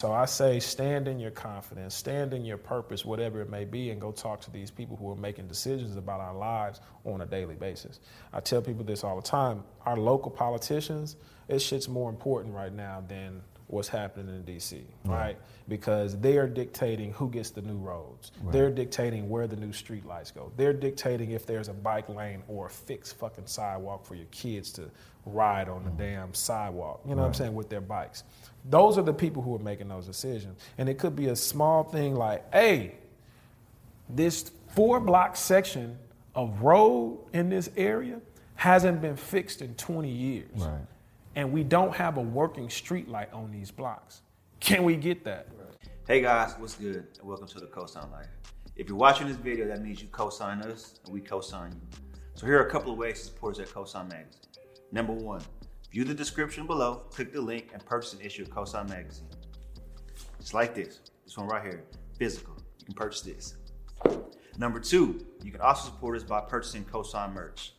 So I say stand in your confidence, stand in your purpose, whatever it may be, and go talk to these people who are making decisions about our lives on a daily basis. I tell people this all the time. Our local politicians, this shit's more important right now than what's happening in DC, right? right? Because they are dictating who gets the new roads. Right. They're dictating where the new street lights go. They're dictating if there's a bike lane or a fixed fucking sidewalk for your kids to ride on the mm. damn sidewalk. You know right. what I'm saying with their bikes. Those are the people who are making those decisions. And it could be a small thing like, "Hey, this four block section of road in this area hasn't been fixed in 20 years." Right and we don't have a working street light on these blocks. Can we get that? Hey guys, what's good? Welcome to the Cosign Life. If you're watching this video, that means you co-sign us and we co-sign you. So here are a couple of ways to support us at Cosign Magazine. Number one, view the description below, click the link, and purchase an issue of Cosign Magazine. Just like this, this one right here, physical. You can purchase this. Number two, you can also support us by purchasing Cosign merch.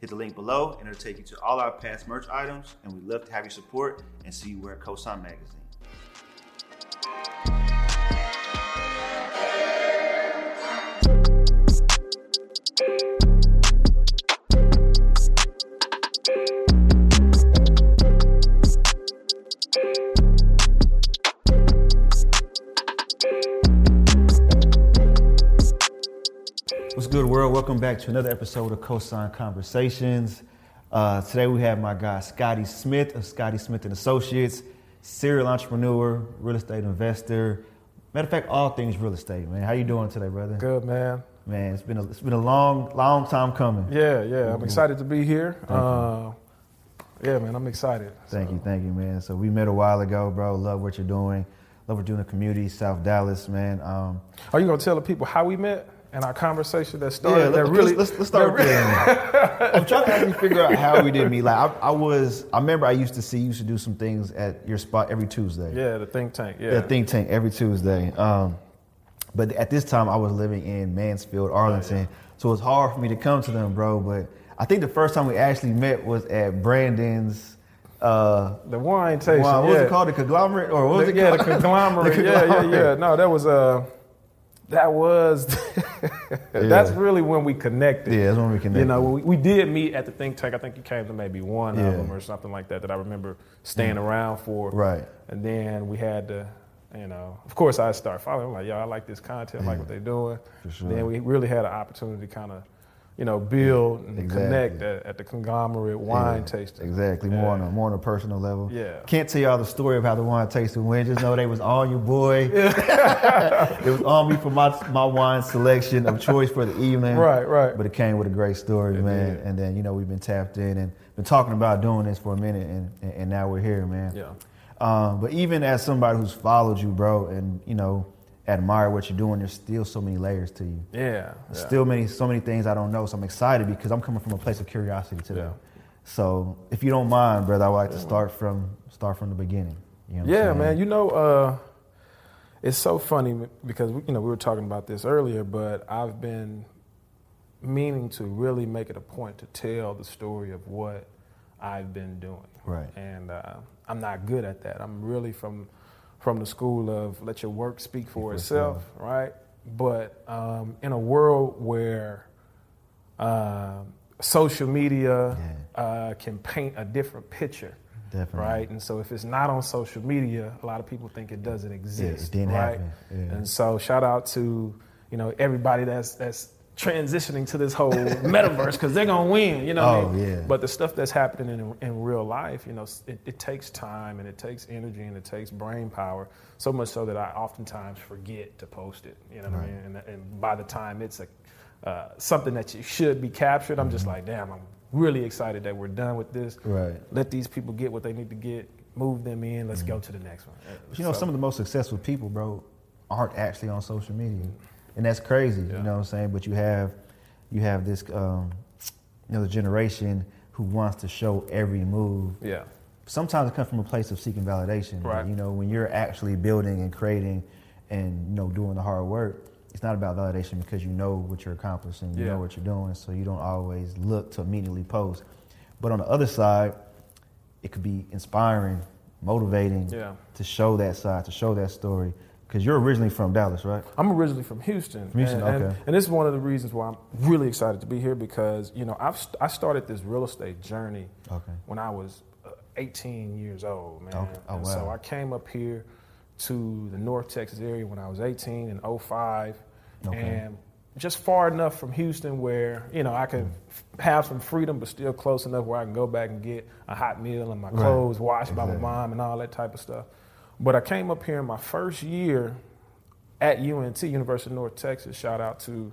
Hit the link below and it'll take you to all our past merch items. And we'd love to have your support and see you wear Cosign Magazine. Good, world? Welcome back to another episode of Cosign Conversations. Uh, today we have my guy Scotty Smith of Scotty Smith and Associates, serial entrepreneur, real estate investor. Matter of fact, all things real estate, man. How you doing today, brother? Good, man. Man, it's been a, it's been a long, long time coming. Yeah, yeah. I'm excited to be here. Uh, yeah, man, I'm excited. Thank so. you, thank you, man. So we met a while ago, bro. Love what you're doing. Love what you're doing in the community, South Dallas, man. Um, Are you gonna tell the people how we met? And our conversation that started yeah, that let's, really let's, let's start there. I'm trying to actually figure out how we did meet. Like I, I, was, I remember I used to see you used to do some things at your spot every Tuesday. Yeah, the think tank. Yeah, the think tank every Tuesday. Um, but at this time, I was living in Mansfield, Arlington, yeah, yeah. so it was hard for me to come to them, bro. But I think the first time we actually met was at Brandon's. Uh, the wine tasting. Wine, what was it called? The conglomerate, or what was the, it? Yeah, called? the conglomerate. the conglomerate. Yeah, yeah, yeah. No, that was uh that was that's really when we connected. Yeah, that's when we connected. You know, we, we did meet at the think tank. I think you came to maybe one yeah. of them or something like that that I remember staying yeah. around for. Right. And then we had to, you know, of course I started following. I'm like, yo, I like this content, I like what they're doing. For sure. then we really had an opportunity to kind of you know, build and exactly. connect at, at, the conglomerate wine yeah, tasting. Exactly, more on a more on a personal level. Yeah. Can't tell y'all the story of how the wine tasting went. Just know they was on your boy. it was on me for my my wine selection of choice for the evening. Right, right. But it came with a great story, it man. Did. And then you know we've been tapped in and been talking about doing this for a minute, and and, and now we're here, man. Yeah. Um, but even as somebody who's followed you, bro, and you know admire what you're doing, there's still so many layers to you. Yeah. yeah. Still many, so many things I don't know. So I'm excited because I'm coming from a place of curiosity today. Yeah. So if you don't mind, brother, I would like to start from start from the beginning. You know yeah, man. You know, uh, it's so funny because you know we were talking about this earlier, but I've been meaning to really make it a point to tell the story of what I've been doing. Right. And uh, I'm not good at that. I'm really from from the school of let your work speak for, itself, right? But um, in a world where uh, social media yeah. uh, can paint a different picture, Definitely. right? And so if it's not on social media, a lot of people think it doesn't exist, yeah, it right? Yeah. And so shout out to you know everybody that's that's transitioning to this whole metaverse because they're gonna win, you know. Oh I mean? yeah. But the stuff that's happening in, in real life, you know, it, it, takes time and it takes energy and it takes brain power. So much so that I oftentimes forget to post it. You know what right. I mean? And, and, by the time it's a uh, something that you should be captured, I'm mm-hmm. just like, damn, I'm really excited that we're done with this. Right. Let these people get what they need to get. Move them in. Let's mm-hmm. go to the next one. But you know, so, some of the most successful people, bro, aren't actually on social media and that's crazy. Yeah. You know what I'm saying? But you have you have this um, you know the generation who wants to show every move. Yeah. Sometimes it comes from a place of seeking validation. Right. You know, when you're actually building and creating and you know doing the hard work, it's not about validation because you know what you're accomplishing, you yeah. know what you're doing, so you don't always look to immediately post. But on the other side, it could be inspiring motivating Yeah. to show that side, to show that story. Because you're originally from Dallas, right? I'm originally from Houston. From Houston, and, and- okay. And, this is one of the reasons why I'm really excited to be here because, you know, I've, I started this real estate journey Okay. when I was uh, 18 years old, man. Okay. Oh, wow. So I came up here to the North Texas area when I was 18 in 05. Okay. And just far enough from Houston where, you know, I could f- have some freedom, but still close enough where I can go back and get a hot meal and my Right. clothes washed by my mom and all that type of stuff. But I came up here in my first year at UNT, University of North Texas. Shout out to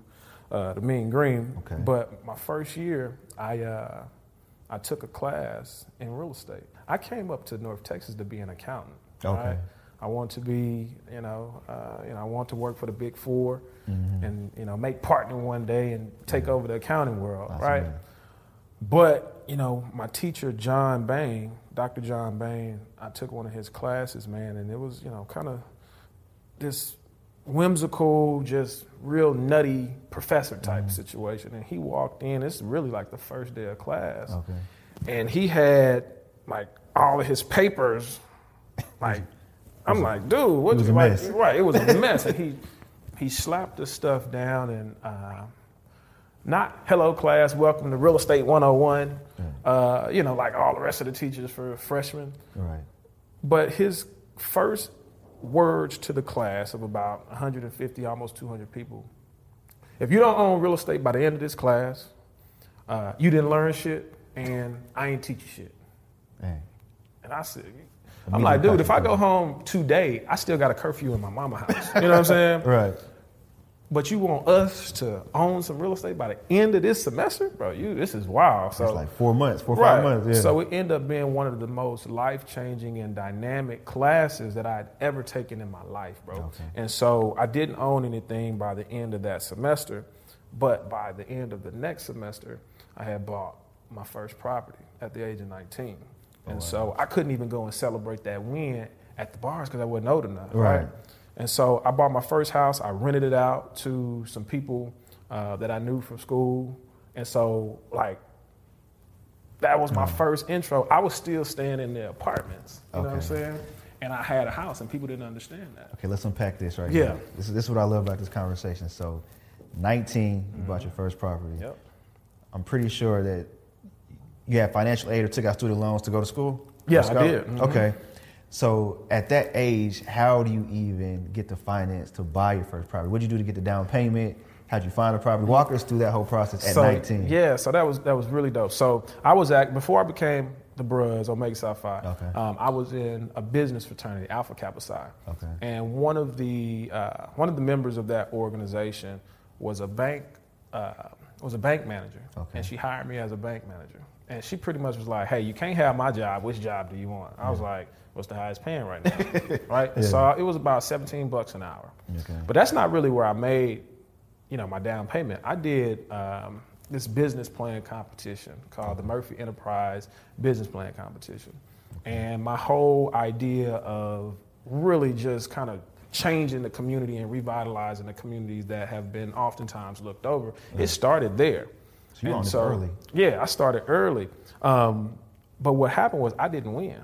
uh, the Mean Green. Okay. But my first year, I uh, I took a class in real estate. I came up to North Texas to be an accountant. Okay. right? I want to be, you know, uh, you know, I want to work for the Big 4 Mm-hmm. and you know make partner one day and take over the accounting world, Awesome, right? man. But you know, my teacher John Bain, Dr. John Bain, I took one of his classes, man, and it was you know kind of this whimsical, just real nutty professor type Mm-hmm. situation. And he walked in. It's really like the first day of class, Okay. and he had like all of his papers, like. I'm like, dude, what? was a like, mess. Right, it was a mess, and he he slapped the stuff down and uh, not hello class, welcome to real estate 101. Uh, you know, like all the rest of the teachers for freshmen. Right. But his first words to the class of about 150, almost 200 people. If you don't own real estate by the end of this class, uh, you didn't learn shit, and I ain't teach you shit. Dang. And I said, I'm like, dude, if I go home today, I still got a curfew in my mama house. You know what I'm saying? Right. But you want us to own some real estate by the end of this semester, bro? You, this is wild. So it's like four months, four right. five months. Yeah. So it ended up being one of the most life changing and dynamic classes that I'd ever taken in my life, bro. Okay. And so I didn't own anything by the end of that semester, but by the end of the next semester, I had bought my first property at the age of 19. Oh, and so I couldn't even go and celebrate that win at the bars because I wasn't old enough, Right. right? And so I bought my first house. I rented it out to some people uh, that I knew from school. And so, like, that was my first intro. I was still staying in the apartments. You know what I'm saying? And I had a house, and people didn't understand that. okay, let's unpack this right Yeah. here. This is, this is what I love about this conversation. So, 19, you bought your first property. Mm-hmm. Yep. I'm pretty sure that you had financial aid or took out student loans to go to school? Yeah, I did. Mhm. Okay. So at that age, how do you even get the finance to buy your first property? What did you do to get the down payment? How'd you find a property? Walk us through that whole process at so, 19. Yeah, so that was that was really dope. So I was at before I became the Bruhs Omega Psi Phi. Okay. Um, I was in a business fraternity, Alpha Kappa Psi. Okay. And one of the uh, one of the members of that organization was a bank uh, was a bank manager, Okay. and she hired me as a bank manager. And she pretty much was like, "Hey, you can't have my job. Which job do you want?" I was like, "What's the highest paying right now?" right. Yeah. So it was about 17 bucks an hour. Okay. But that's not really where I made, you know, my down payment. I did um, this business plan competition called the Murphy Enterprise Business Plan Competition, and my whole idea of really just kind of changing the community and revitalizing the communities that have been oftentimes looked over. It started there. So you And on this early. Yeah, I started early. Um, but what happened was I didn't win.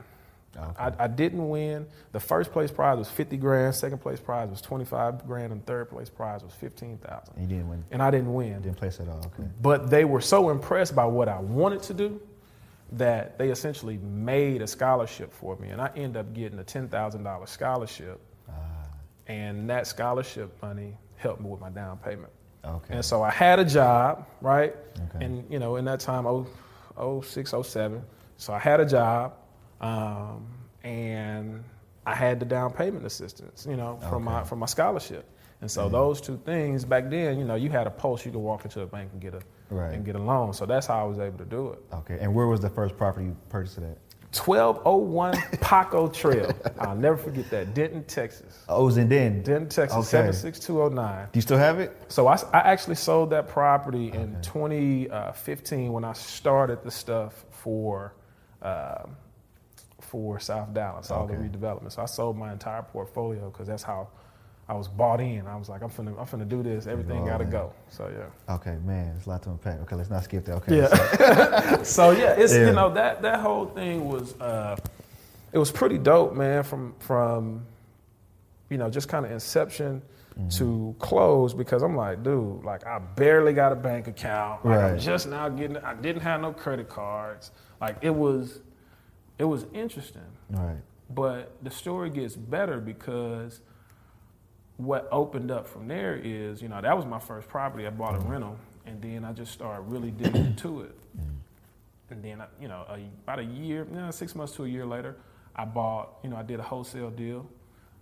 Okay. I, I didn't win. The first place prize was 50 grand, second place prize was 25 grand, and third place prize was 15,000. And you didn't win. And I didn't win. Didn't place at all. Okay. But they were so impressed by what I wanted to do that they essentially made a scholarship for me. And I ended up getting a $10,000 scholarship. Ah, And that scholarship money helped me with my down payment. okay. And so I had a job, right? Okay. And you know, in that time, oh, 06, 07. So I had a job, um, and I had the down payment assistance, you know, from my from my scholarship. And so those two things back then, you know, you had a pulse, you could walk into a bank and get a Right. and get a loan. So that's how I was able to do it. Okay. And where was the first property you purchased it at? 1201 Paco Trail. I'll never forget that. Denton, Texas. Oh, it was in Den. Denton, Texas, Okay. 76209. Do you still have it? So I, I actually sold that property in 2015 when I started the stuff for um, for South Dallas, all the redevelopment. So I sold my entire portfolio because that's how I was bought in. I was like, I'm finna, I'm finna do this. Everything all got to in. go. So yeah. Okay, man, it's a lot to unpack. Okay, let's not skip that. Okay. Yeah. so yeah, it's Yeah. you know that that whole thing was uh, it was pretty dope, man. From from you know just kind of inception to close because I'm like, dude, like I barely got a bank account. Like I'm Right. just now getting. I didn't have no credit cards. Like it was, it was interesting. Right. But the story gets better because what opened up from there is, you know, that was my first property. I bought a rental, and then I just started really digging into it. And then, you know, a, about a year, you know, six months to a year later, I bought, you know, I did a wholesale deal,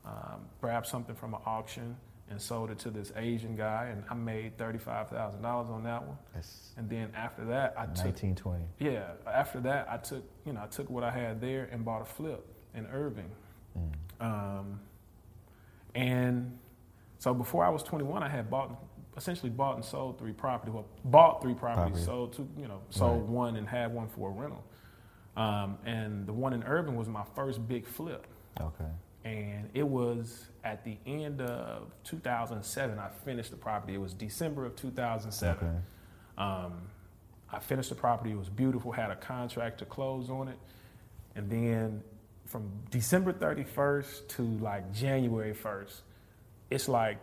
um, grabbed something from an auction, and sold it to this Asian guy, and I made thirty-five thousand dollars on that one. That's And then after that, I took 1920. yeah. After that, I took you know I took what I had there and bought a flip in Irving, um, and so before I was 21, I had bought essentially bought and sold three properties. Well, bought three properties, Property. sold two, you know, sold Right. one and had one for a rental. Um, and the one in Irving was my first big flip, Okay. And it was at the end of 2007. I finished the property. It was December of 2007. Okay. Um, I finished the property. It was beautiful. Had a contract to close on it, and then from December 31st to like January 1st, it's like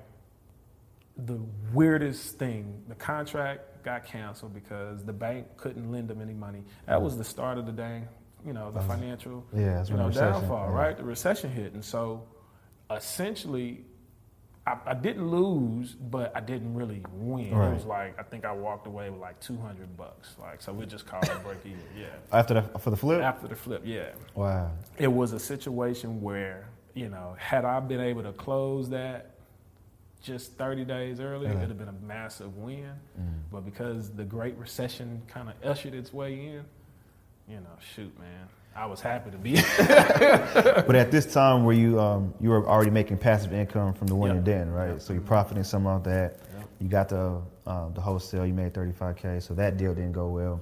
the weirdest thing. The contract got canceled because the bank couldn't lend them any money. That was the start of the dang, you know, the financial Yeah, you know, downfall, yeah. right? The recession hit, and so essentially, I, I didn't lose, but I didn't really win. It was like I think I walked away with like two hundred bucks. Like so, we just called it break even. Yeah. After the for the flip. After the flip, yeah, Wow. it was a situation where you know, had I been able to close that just 30 days earlier, Yeah. it'd have been a massive win. Mm. But because the Great Recession kind of ushered its way in, you know, shoot, man, I was happy to be. But at this time, were you um, you were already making passive income from the one Yep. you're right? Yep. So you're profiting some of that. Yep. You got the um, the wholesale. You made 35k, so that deal didn't go well.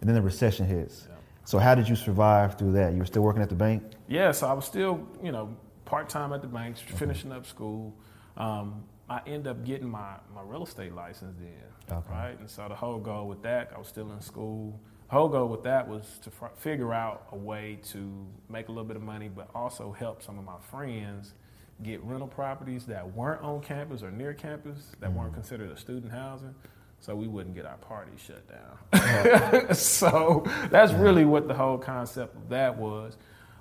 And then the recession hits. So how did you survive through that? You were still working at the bank. Yeah, so I was still, you know, part time at the bank, finishing up school. Um, I ended up getting my, my real estate license then, Okay. right? And so the whole goal with that, I was still in school. Whole goal with that was to f- figure out a way to make a little bit of money, but also help some of my friends get rental properties that weren't on campus or near campus that weren't considered a student housing. So we wouldn't get our parties shut down. so that's really what the whole concept of that was.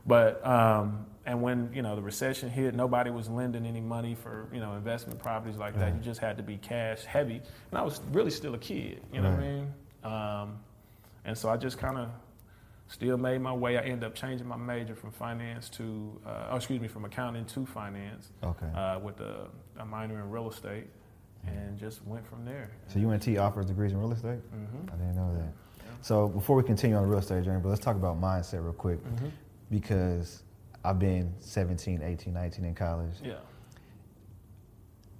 But um, and when you know the recession hit, nobody was lending any money for you know investment properties like that. You just had to be cash heavy, and I was really still a kid. You know what I mean? Um, and so I just kind of still made my way. I ended up changing my major from finance to, uh, oh, excuse me, from accounting to finance Okay. uh, with a, a minor in real estate, and just went from there. So UNT offers degrees in real estate. Mhm. I didn't know that. So before we continue on the real estate journey, but let's talk about mindset real quick Mhm. because I've been 17, 18, 19 in college. Yeah.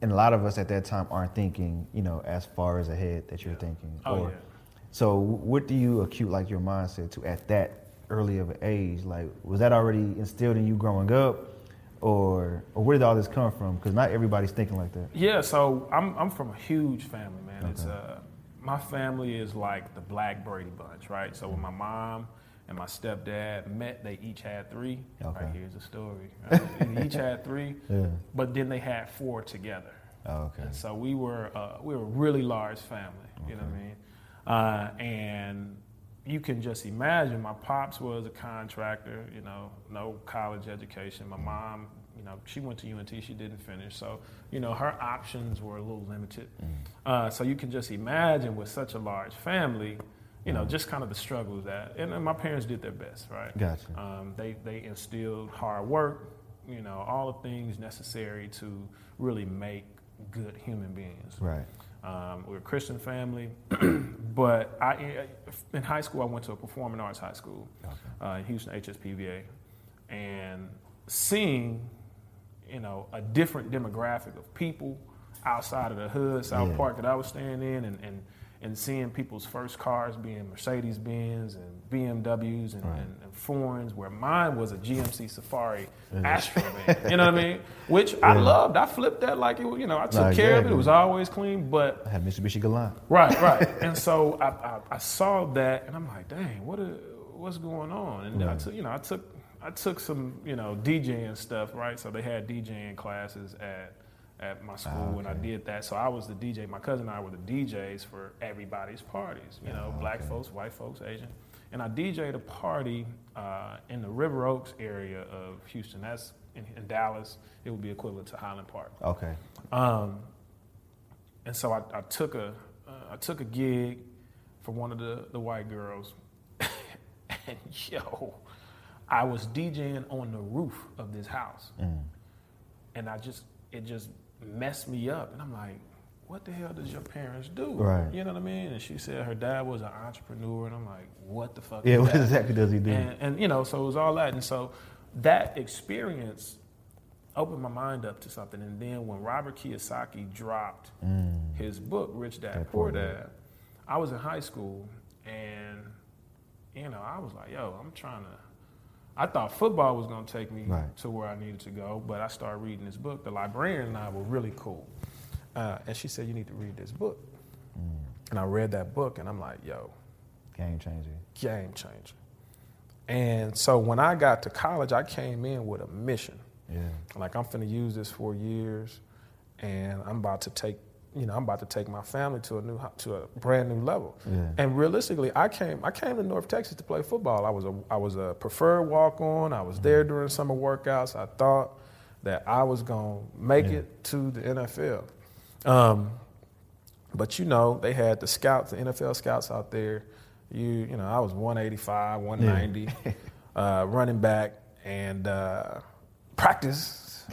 And a lot of us at that time aren't thinking, you know, as far as ahead that you're Yeah. thinking. Oh Or- yeah. So what do you acute like your mindset to at that early of an age? Like was that already instilled in you growing up, or or where did all this come from? Because not everybody's thinking like that. Yeah, so I'm I'm from a huge family, man. It's Okay. uh my family is like the Black Brady bunch, right? So when my mom and my stepdad met, they each had three. Okay. Right here's the story. Right? they each had three, Yeah. but then they had four together. Oh, okay. And so we were uh, we were a really large family. Okay. You know what I mean? Uh, and you can just imagine. My pops was a contractor. You know, no college education. My mom, you know, she went to UNT. She didn't finish. So you know, her options were a little limited. Uh, so you can just imagine with such a large family. You know, just kind of the struggles that, and, and my parents did their best, right? Gotcha. Um, they they instilled hard work, you know, all the things necessary to really make good human beings. Right. Um, we're a Christian family, but I in high school I went to a performing arts high school uh, in Houston HSPVA, and seeing you know a different demographic of people outside of the hood South Yeah. Park that I was staying in, and and, and seeing people's first cars being Mercedes Benz and BMWs and, Right. and, and foreigns, where mine was a GMC Safari Astro van. You know what I mean? Which I loved. I flipped that like it you know I took care of it. It was always clean, but I had Mitsubishi Galant. Right, right. and so I, I, I saw that, and I'm like, dang, what a, what's going on? And I took, you know, I took, I took some, you know, DJing stuff, right? So they had DJing classes at at my school, Ah, and I did that. So I was the DJ. My cousin and I were the DJs for everybody's parties. You know, Ah, black folks, white folks, Asian. And I DJed a party uh, in the River Oaks area of Houston. That's in, in Dallas. It would be equivalent to Highland Park. Okay. Um, and so I, I took a uh, I took a gig for one of the, the white girls, and yo, I was DJing on the roof of this house, Mm. and I just it just messed me up, and I'm like, what the hell does your parents do? Right. You know what I mean? And she said her dad was an entrepreneur, and I'm like, what the fuck? Yeah. What that? exactly does he do? And, and you know, so it was all that, and so that experience opened my mind up to something. And then when Robert Kiyosaki dropped Mm. his book, Rich Dad Dad, Poor Dad. Dad, I was in high school, and you know, I was like, yo, I'm trying to. I thought football was gonna take me Right. to where I needed to go, but I started reading this book. The librarian and I were really cool, uh, and she said, "You need to read this book." Mm. And I read that book, and I'm like, yo, Game changer. game changer. And so when I got to college, I came in with a mission. Yeah. Like I'm finna use this for years, and I'm about to take, you know, I'm about to take my family to a new, to a brand new level. Yeah. And realistically, I came, I came to North Texas to play football. I was a, I was a preferred walk on. I was there during summer workouts. I thought that I was gonna make Yeah. it to the NFL. Um, but you know, they had the scouts, the NFL scouts out there. You, you know, I was 185, 190, uh, running back, and uh, practice.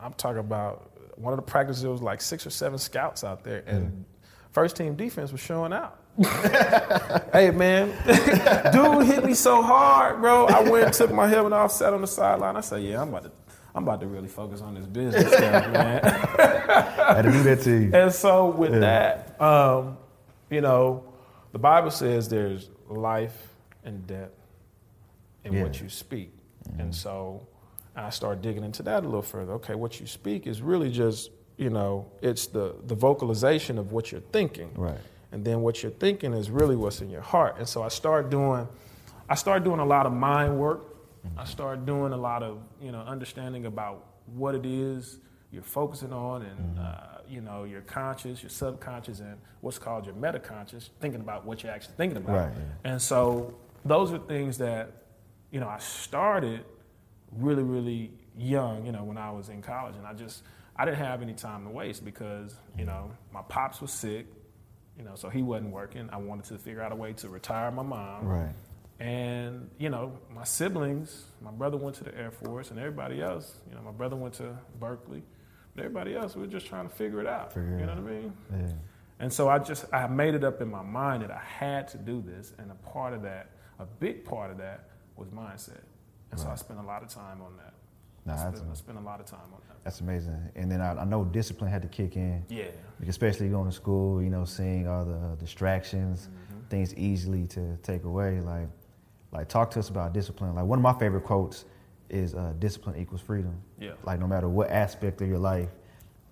I'm talking about one of the practices. There was like six or seven scouts out there, and first team defense was showing out. hey man, dude hit me so hard, bro. I went and took my helmet off, sat on the sideline. I said, "Yeah, I'm about to, I'm about to really focus on this business stuff, man." Had to do that to you. And so with Yeah. that, um, you know, the Bible says there's life and death in Yeah. what you speak. And so I start digging into that a little further. Okay, what you speak is really just, you know, it's the, the vocalization of what you're thinking. Right. And then what you're thinking is really what's in your heart. And so I start doing I start doing a lot of mind work. I started doing a lot of, you know, understanding about what it is you're focusing on and uh, you know, your conscious, your subconscious and what's called your metaconscious, thinking about what you're actually thinking about. Right. And so those are things that, you know, I started really, really young, you know, when I was in college. And I just, I didn't have any time to waste because, you know, my pops was sick, you know, so he wasn't working. I wanted to figure out a way to retire my mom. Right. And, you know, my siblings, my brother went to the Air Force and everybody else, you know, my brother went to Berkeley. But everybody else, we were just trying to figure it out. Figure you know what I mean? Yeah. And so I just I made it up in my mind that I had to do this, and a part of that, a big part of that, was mindset. And so I spent a lot of time on that. Nah, I, spent, I spent a lot of time on that. that's amazing. And then I, I know discipline had to kick in, Yeah. especially going to school. You know, seeing all the distractions, Mm-hmm. things easily to take away. Like, like talk to us about discipline. Like one of my favorite quotes is uh, "Discipline equals freedom." Yeah. Like no matter what aspect of your life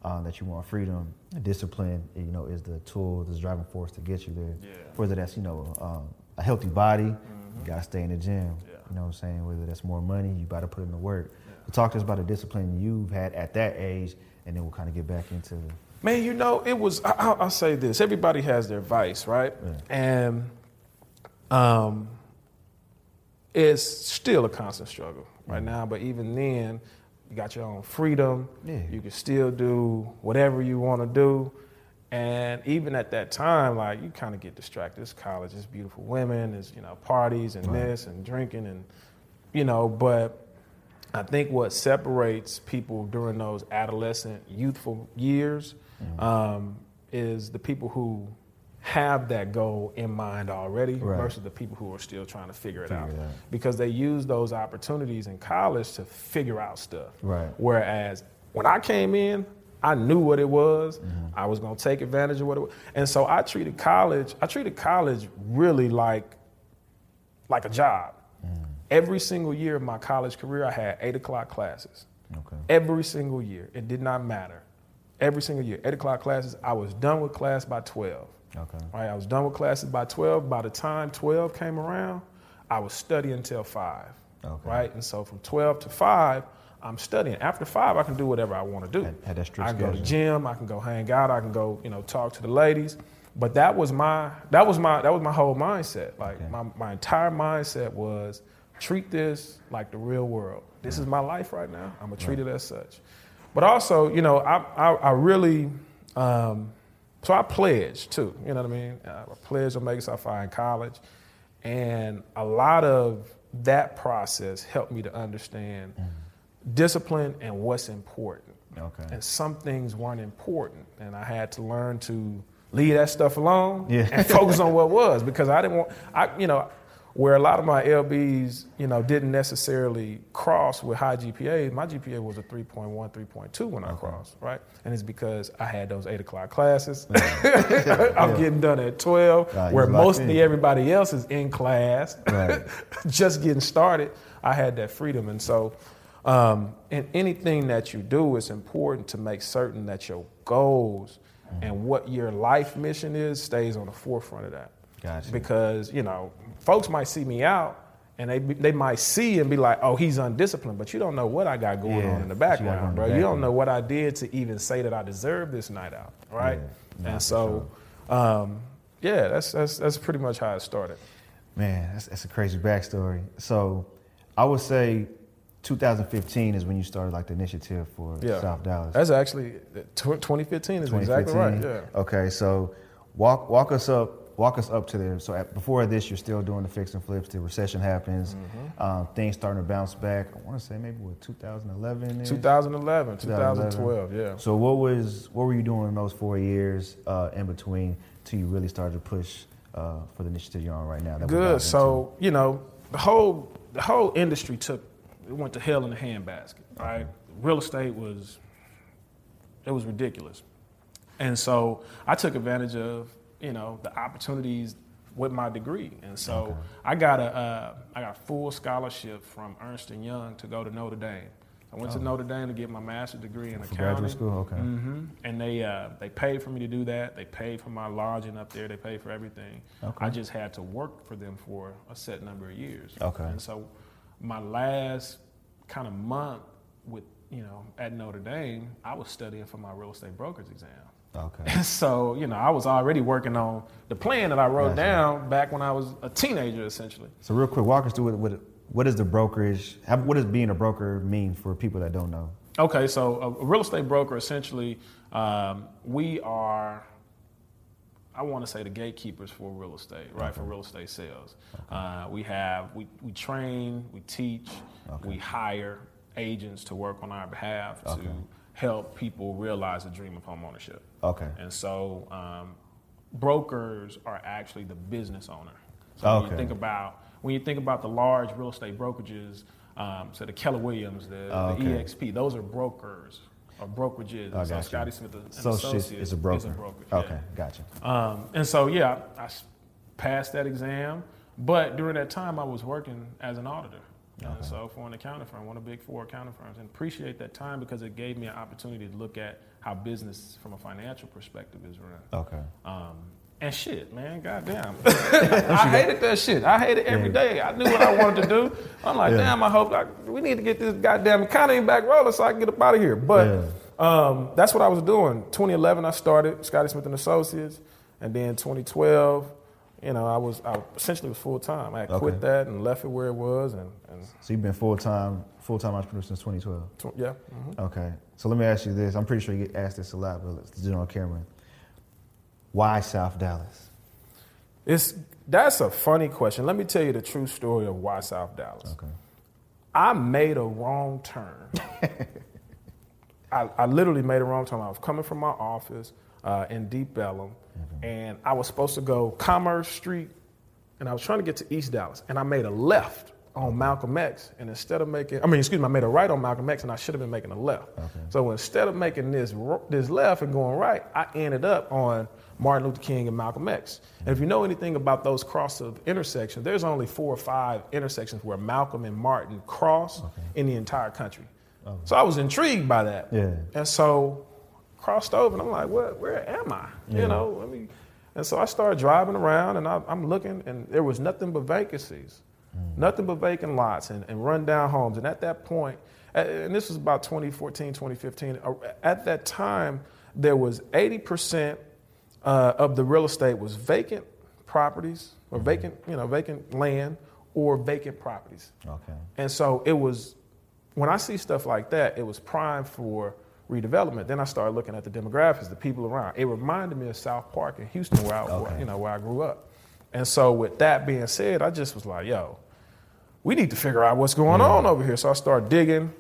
um, that you want freedom, discipline, you know, is the tool, the driving force to get you there. Yeah. Whether that's you know um, a healthy body, Mhm. you gotta stay in the gym. Yeah. You know what I'm saying? Whether that's more money, you gotta put in the work. So talk to us about the discipline you've had at that age, and then we'll kind of get back into. Man, you know, it was. I, I'll, I'll say this: everybody has their vice, right? Yeah. And um, it's still a constant struggle right now. But even then, you got your own freedom. Yeah. You can still do whatever you want to do. And even at that time, like you kind of get distracted. It's college, it's beautiful women, it's you know parties and Right. this and drinking and you know. But I think what separates people during those adolescent, youthful years um, is the people who have that goal in mind already Right. versus the people who are still trying to figure it Figure out. out. Because they use those opportunities in college to figure out stuff. Right. Whereas when I came in, I knew what it was. Mm-hmm. I was going to take advantage of what it was. And so I treated college, I treated college really like like a job. Mm. Every single year of my college career, I had eight o'clock classes. Okay. Every single year. It did not matter. Every single year. Eight o'clock classes. I was done with class by 12. Okay. Right? I was done with classes by 12. By the time 12 came around, I was studying until 5. Okay. right? And so from 12 to 5, I'm studying. After 5, I can do whatever I want to do. Had- had I can go to gym, I can go hang out, I can go, you know, talk to the ladies. But that was my that was my that was my whole mindset. Like Okay. my, my entire mindset was treat this like the real world. This is my life right now. I'm gonna treat it as such. But also, you know, I I, I really um, so I pledged too. You know what I mean? Uh, I pledged Omega Psi in college, and a lot of that process helped me to understand discipline and what's important. Okay. And some things weren't important, and I had to learn to leave that stuff alone Yeah. and focus on what was because I didn't want I you know where a lot of my LBs you know didn't necessarily cross with high GPAs. My GPA was a 3.1, 3.2 when I crossed, right? And it's because I had those eight o'clock classes. I'm getting done at 12, Ah, where mostly in. everybody else is in class, Right. just getting started. I had that freedom, and so. Um, in anything that you do, it's important to make certain that your goals and what your life mission is stays on the forefront of that. Gotcha. Because you know, folks might see me out, and they they might see and be like, "Oh, he's undisciplined," but you don't know what I got going Yeah, on in the what you got background, the bro. You don't know what I did to even say that I deserve this night out, right? Yeah, and so, um, yeah, that's that's that's pretty much how it started. Man, that's, that's a crazy backstory. So, I would say 2015 is when you started like the initiative for Yeah, South Dallas. That's actually tw- 2015 is exactly right. Yeah. Okay, so walk walk us up walk us up to there. So at, before this, you're still doing the fix and flips. The recession happens. Mm-hmm. Um, things starting to bounce back. I want to say maybe what 2011. 2011, 2011. 2012, yeah. So what was what were you doing in those four years uh, in between till you really started to push uh, for the initiative you're on right now? Good. into? So you know, the whole the whole industry took it went to hell in a handbasket. Right. Real estate was it was ridiculous, and so I took advantage of you know the opportunities with my degree, and so I got a uh, I got a full scholarship from Ernst and Young to go to Notre Dame. I went to Notre Dame to get my master's degree in Oh. for accounting. graduate school. Okay. hmm And they uh, they paid for me to do that. They paid for my lodging up there. They paid for everything. Okay. I just had to work for them for a set number of years. Okay. And so my last kind of month with you know at Notre Dame, I was studying for my real estate broker's exam. Okay. So you know I was already working on the plan that I wrote Gotcha. down back when I was a teenager, essentially. So real quick, walk us through what what, what is the brokerage? What does being a broker mean for people that don't know? Okay, so a, real estate broker essentially, um, we are, I want to say the gatekeepers for real estate, right? For real estate sales. Uh, we have, we, we train, we teach, Okay. we hire agents to work on our behalf Okay. to help people realize the dream of home ownership. Okay. And so um, brokers are actually the business owner. So when you think about when you think about the large real estate brokerages, um, so the Keller Williams, the, Oh, the. EXP, those are brokers or brokerages. I so. Scotty Smith and Associates Associates is a broker. Is a brokerage, Okay, yeah. gotcha. Um, and so yeah, I passed that exam, but during that time I was working as an auditor. And so for an accounting firm, one of the big four accounting firms, and appreciate that time because it gave me an opportunity to look at how business from a financial perspective is run. Okay. Um, and shit, man, goddamn. I hated that shit. I hated every Yeah. day. I knew what I wanted to do. I'm like, Yeah. damn, I hope I, we need to get this goddamn economy back rolling so I can get up out of here. But um, that's what I was doing. 2011, I started Scotty Smith and Associates, and then 2012, you know, I was I essentially was full time. I had quit that and left it where it was, and, and So you've been full time full time entrepreneur since 2012. tw- yeah. mhm. Okay. So let me ask you this. I'm pretty sure you get asked this a lot, but let's do it on camera. Why South Dallas? It's that's a funny question. Let me tell you the true story of why South Dallas. Okay. I made a wrong turn. I, I literally made a wrong turn. I was coming from my office uh, in Deep Ellum, and I was supposed to go Commerce Street, and I was trying to get to East Dallas, and I made a left on Malcolm X, and instead of making, I mean, excuse me, I made a right on Malcolm X, and I should have been making a left. So instead of making this this left and going right, I ended up on Martin Luther King and Malcolm X. And if you know anything about those cross of intersections, there's only four or five intersections where Malcolm and Martin cross in the entire country. So I was intrigued by that. Yeah. And so crossed over and I'm like, what, where am I? Yeah. You know, I mean, and so I started driving around and I, I'm looking and there was nothing but vacancies. nothing but vacant lots and, and rundown homes. And at that and this was about 2014, 2015, uh, at that time, there was 80% uh, of the real estate was vacant properties or vacant, you know, vacant land or vacant properties. Okay. And so it was, when I see stuff like that, it was prime for redevelopment. Then I started looking at the demographics, the people around. It reminded me of South Park in Houston, where I, Okay. you know, where I grew up. And so with that being said, I just was like, yo, we need to figure out what's going mm-hmm. on over here. So I started digging,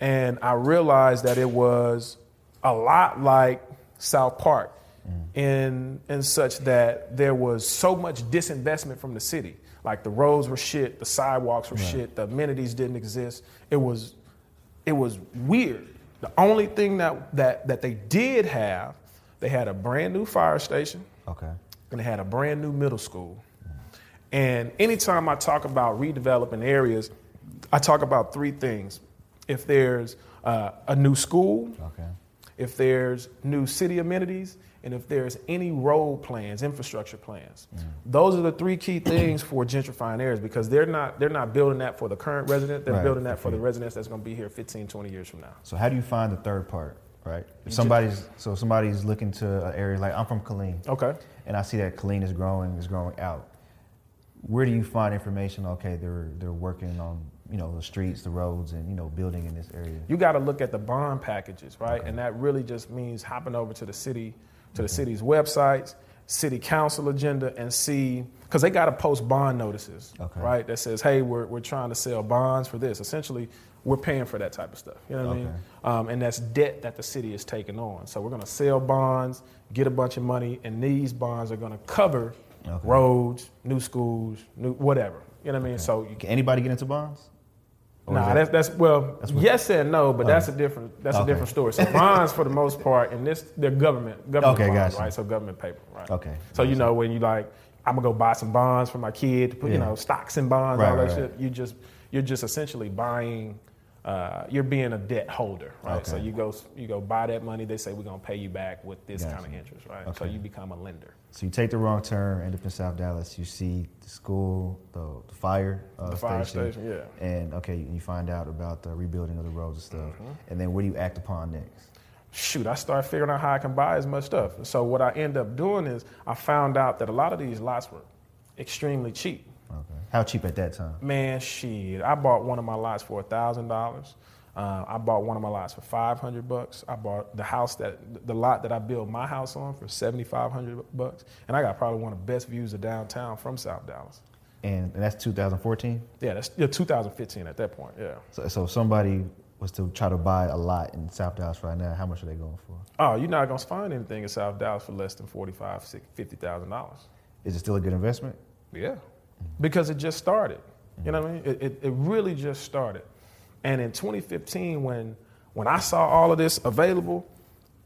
and I realized that it was a lot like South Park, mm. in in such that there was so much disinvestment from the city. Like the roads were shit, the sidewalks were shit, the amenities didn't exist. It was it was weird. The only thing that that that they did have, they had a brand new fire station Okay. and they had a brand new middle school. And anytime I talk about redeveloping areas, I talk about three things. If there's uh, a new school, Okay. if there's new city amenities, and if there's any road plans, infrastructure plans. Those are the three key things for gentrifying areas because they're not they're not building that for the current resident, they're Right. building that for the residents that's going to be here 15, 20 years from now. So how do you find the third part, right? If somebody's so somebody's looking to an area like I'm from Killeen, Okay. and I see that Killeen is growing, is growing out. Where do you find information? Okay, they're they're working on you know the streets, the roads, and you know building in this area. You got to look at the bond packages, right? And that really just means hopping over to the city, to the city's websites, city council agenda, and see because they got to post bond notices, Okay. right? That says, hey, we're we're trying to sell bonds for this. Essentially, we're paying for that type of stuff. You know what I mean? Um, and that's debt that the city is taking on. So we're going to sell bonds, get a bunch of money, and these bonds are going to cover Okay. roads, new schools, new whatever. You know what I mean? So you Can anybody get into bonds? Or Nah, that- that's that's well, That's yes and no, but that's oh. a different that's a different story. So bonds, for the most part, and this they're government government Okay, bonds, gotcha. right? So government paper, right? Okay, So you know when you like, I'm gonna go buy some bonds for my kid to put, you know, stocks and bonds, Right, all that right, shit. You just you're just essentially buying. Uh, you're being a debt holder, right? So you go you go buy that money. They say we're gonna pay you back with this Gotcha. kind of interest, right? So you become a lender. So you take the wrong turn, end up in South Dallas. You see the school, the, the fire, uh, The fire station, yeah. And okay, you find out about the rebuilding of the roads and stuff. And then what do you act upon next? shoot, I start figuring out how I can buy as much stuff. So what I end up doing is I found out that a lot of these lots were extremely cheap. How cheap at that time? Man, shit, I bought one of my lots for thousand dollars. Uh, I bought one of my lots for five hundred bucks. I bought the house that the lot that I built my house on for seventy five hundred bucks, and I got probably one of the best views of downtown from South Dallas. And, and that's 2014. Yeah, that's yeah, 2015 at that point. Yeah. So, so if somebody was to try to buy a lot in South Dallas right now, how much are they going for? Oh, you're not gonna find anything in South Dallas for less than forty five, fifty thousand dollars. Is it still a good investment? Yeah, because it just started. You know what I mean? It, it, it really just started. And in 2015, when when I saw all of this available,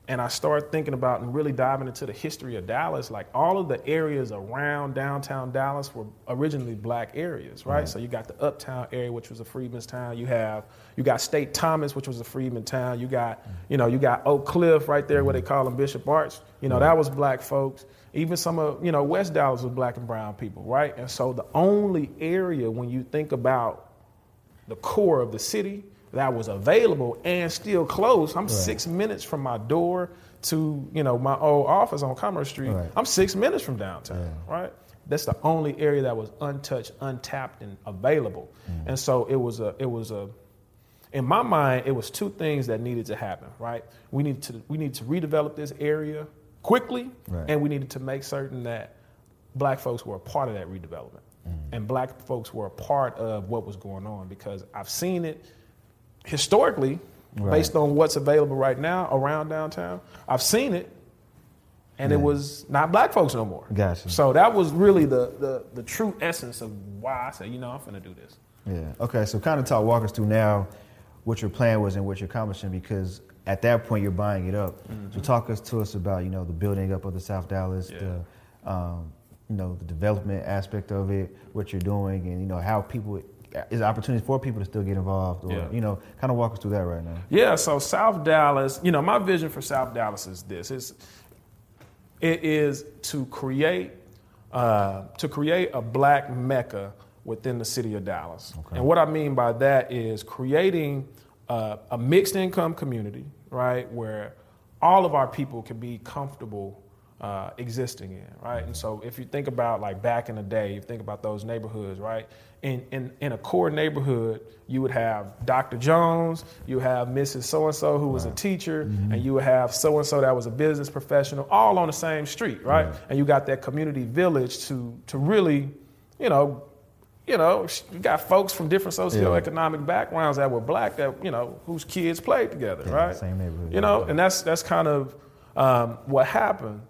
and I started thinking about and really diving into the history of Dallas, like all of the areas around downtown Dallas were originally black areas, right? So you got the Uptown area, which was a freedmen's town. You have you got State Thomas, which was a freedman town. You got mm-hmm. you know you got Oak Cliff right there, where they mm-hmm. call them Bishop Arts. You know that was black folks. Even some of you know West Dallas was black and brown people, right? And so the only area when you think about the core of the city that was available and still close. I'm six minutes from my door to you know my old office on Commerce Street. Right. I'm six minutes from downtown, right? That's the only area that was untouched, untapped, and available. Mm. And so it was a it was a in my mind, it was two things that needed to happen, right? We need to we need to redevelop this area quickly, Right. and we needed to make certain that black folks were a part of that redevelopment, mm. and black folks were a part of what was going on because I've seen it historically, Right. based on what's available right now around downtown. I've seen it, and it was not black folks no more. Gotcha. So that was really the the, the true essence of why I said, you know, I'm gonna do this. Yeah. Okay. So kind of talk, walk us through now what your plan was and what you're accomplishing because at that point you're buying it up. So talk us to us about you know the building up of the South Dallas, Yeah. the um, you know the development aspect of it, what you're doing, and you know how people is opportunities for people to still get involved, or Yeah. you know kind of walk us through that right now. Yeah, so South Dallas, you know, my vision for South Dallas is this: it's, it is to create uh, to create a black mecca within the city of Dallas. And what I mean by that is creating a, a mixed income community, right, where all of our people can be comfortable uh, existing in, right? And so if you think about like back in the day, you think about those neighborhoods, right? In, in, in a core neighborhood, you would have Dr. Jones, you have Mrs. So and so who was a teacher, and you would have so and so that was a business professional, all on the same street, right? And you got that community village to to really, you know, you know, you got folks from different socioeconomic backgrounds that were black that you know whose kids played together, Yeah, right? same neighborhood, You know, yeah. and that's that's kind of um, what happened.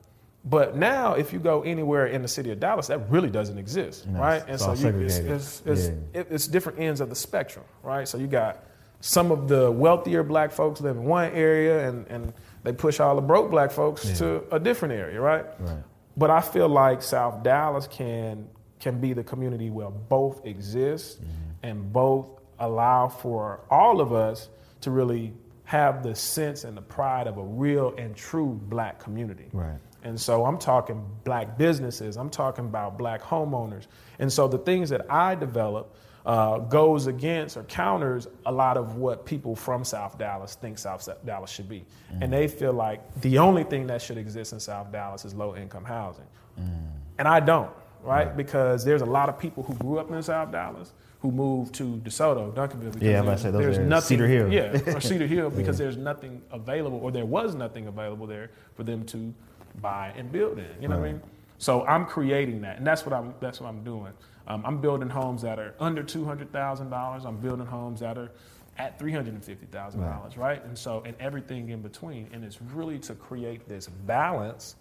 But now, if you go anywhere in the city of Dallas, that really doesn't exist, No, right? it's And so you, it's, it's, it's, Yeah. it- it's different ends of the spectrum, right? So you got some of the wealthier black folks live in one area, and, and they push all the broke black folks to a different area, right? Right. But I feel like South Dallas can can be the community where both exist Mm-hmm. and both allow for all of us to really have the sense and the pride of a real and true black community. Right. And so I'm talking black businesses, I'm talking about black homeowners. And so the things that I develop uh, goes against or counters a lot of what people from South Dallas think South Dallas should be. And they feel like the only thing that should exist in South Dallas is low income housing. And I don't, right? Because there's a lot of people who grew up in South Dallas who moved to DeSoto, Duncanville. because Yeah, I'm about to there's- say those there's areas. nothing, Cedar Hill. Yeah, or Cedar Hill because there's nothing available, or there was nothing available there for them to buy and build in. You know what I mean? So I'm creating that, and that's what I'm that's what I'm doing. Um, I'm building homes that are under two hundred thousand dollars. I'm building homes that are at three hundred and fifty thousand dollars, right? And so and everything in between, and it's really to create this balance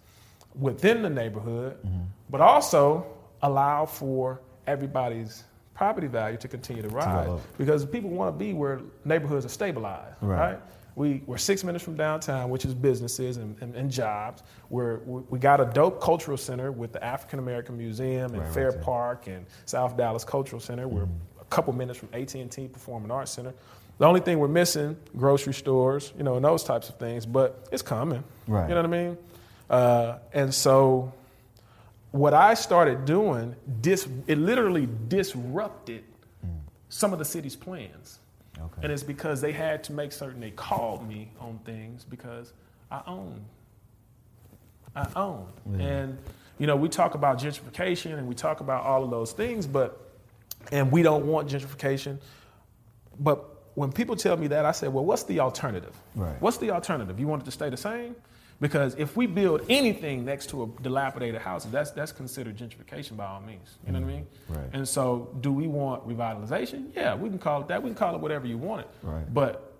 within the neighborhood, Mm-hmm. but also allow for everybody's property value to continue to rise because people want to be where neighborhoods are stabilized, Right. right? We, we're six minutes from downtown, which is businesses and, and, and jobs. We're, we we got a dope cultural center with the African American Museum and Right, right Fair there. Park and South Dallas Cultural Center. We're Mm-hmm. a couple minutes from AT&T Performing Arts Center. The only thing we're missing, grocery stores, you know, and those types of things, but it's coming. Right. You know what I mean? Uh, and so what I started doing, dis- it literally disrupted some of the city's plans. Okay. And it's because they had to make certain they called me on things because I own. I own. And, you know, we talk about gentrification and we talk about all of those things, but, and we don't want gentrification. But when people tell me that, I say, well, what's the alternative? Right. What's the alternative? You want it to stay the same? Because if we build anything next to a dilapidated house, that's that's considered gentrification by all means. You know what I mean? Mm, right. And so, do we want revitalization? Yeah, we can call it that. We can call it whatever you want it. Right. But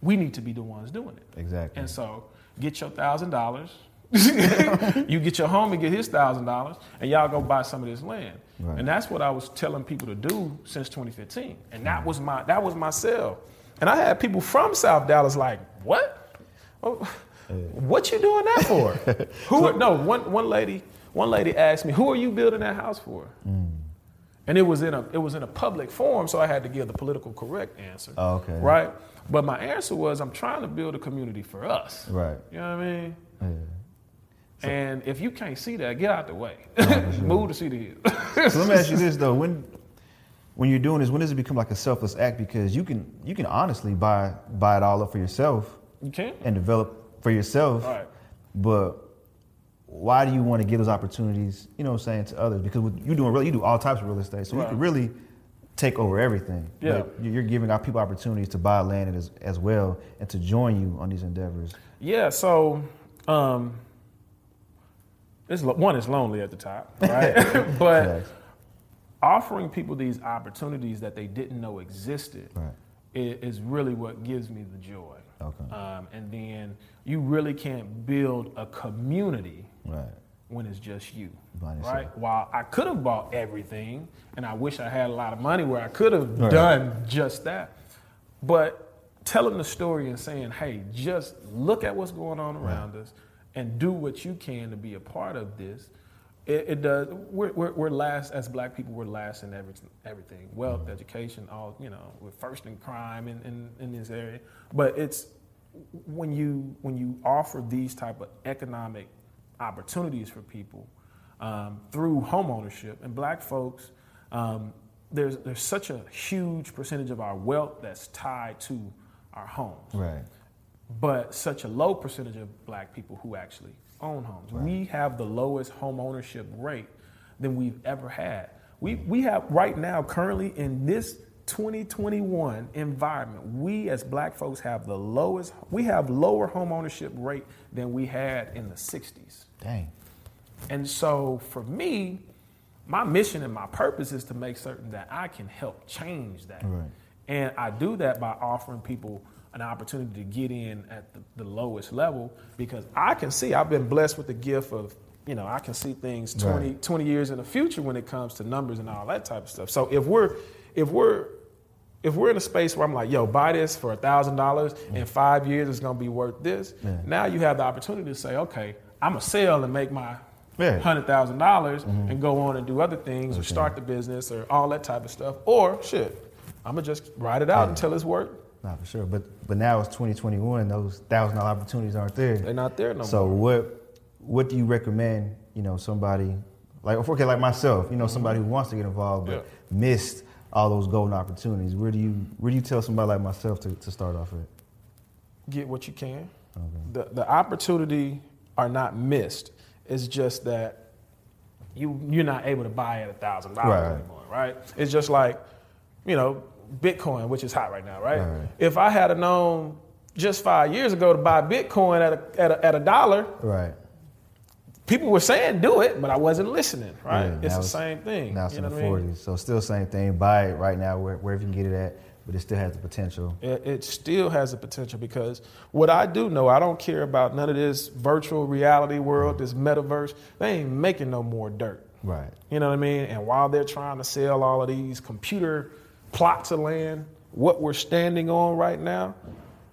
we need to be the ones doing it. Exactly. And so, get your thousand dollars. you get your home and get his thousand dollars, and y'all go buy some of this land. Right. And that's what I was telling people to do since 2015. And that mm. was my that was my sell. And I had people from South Dallas like, what? Oh, what you doing that for? Who? no, one one lady one lady asked me, who are you building that house for? Mm. And it was in a it was in a public forum, so I had to give the political correct answer. Oh, okay. Right. But my answer was, I'm trying to build a community for us. Right. You know what I mean? Yeah. And if you can't see that, get out the way. Move to Cedar Hill. So let me ask you this though: when when you're doing this, when does it become like a selfless act? Because you can you can honestly buy buy it all up for yourself you can. and develop for yourself. Right. But why do you want to give those opportunities? You know, what I'm saying to others because with, you doing real, you do all types of real estate, so you can really take over everything. Yeah. You- you're giving our people opportunities to buy land as as well and to join you on these endeavors. Yeah, so um, it's one is lonely at the top, right? but Facts. offering people these opportunities that they didn't know existed Right. is really what gives me the joy. Okay. Um, and then you really can't build a community Right. when it's just you. Right? While I could have bought everything, and I wish I had a lot of money where I could have Right. done just that. But telling the story and saying, hey, just look at what's going on around us and do what you can to be a part of this. It, it does. We're, we're, we're last as black people. We're last in everything. Everything, wealth, Mm-hmm. education, all you know. We're first in crime in, in, in this area. But it's when you when you offer these type of economic opportunities for people um, through home ownership and black folks um, there's there's such a huge percentage of our wealth that's tied to our homes, Right. but such a low percentage of black people who actually own homes. We have the lowest home ownership rate than we've ever had. We we have right now currently in this 2021 environment, we as black folks have the lowest we have lower home ownership rate than we had in the 60s. Dang. And so for me, my mission and my purpose is to make certain that I can help change that. Right. And I do that by offering people an opportunity to get in at the, the lowest level because I can see, I've been blessed with the gift of, you know, I can see things 20, Right. 20 years in the future when it comes to numbers and all that type of stuff. So if we're, if we're, if we're in a space where I'm like, yo, buy this for thousand dollars in mm. five years, it's gonna be worth this. Yeah. Now you have the opportunity to say, okay, I'm gonna sell and make my Yeah. hundred thousand dollars mm-hmm. and go on and do other things or start the business or all that type of stuff. Or shit, I'm gonna just ride it out Yeah. until it's worked. Not for sure. But but now it's 2021. Those thousand dollar opportunities aren't there. They're not there no so more. what what do you recommend? You know, somebody like okay, like myself. You know, somebody mm-hmm. who wants to get involved but Mm-hmm. Yeah. missed all those golden opportunities. Where do you where do you tell somebody like myself to, to start off at? Get what you can. Okay. The the opportunity are not missed. It's just that you you're not able to buy at a thousand dollars anymore, right? It's just like, you know, Bitcoin, which is hot right now, right? Right. If I had known just five years ago to buy Bitcoin at a at a, at a dollar, Right. People were saying do it, but I wasn't listening, right? Yeah, it's the same thing. Now it's in the what I mean? 40s. So still same thing. Buy it right now where, wherever you can get it at, but it still has the potential. It, it still has the potential because what I do know, I don't care about none of this virtual reality world, mm. this metaverse. They ain't making no more dirt. Right. You know what I mean? And while they're trying to sell all of these computer plots of land, what we're standing on right now,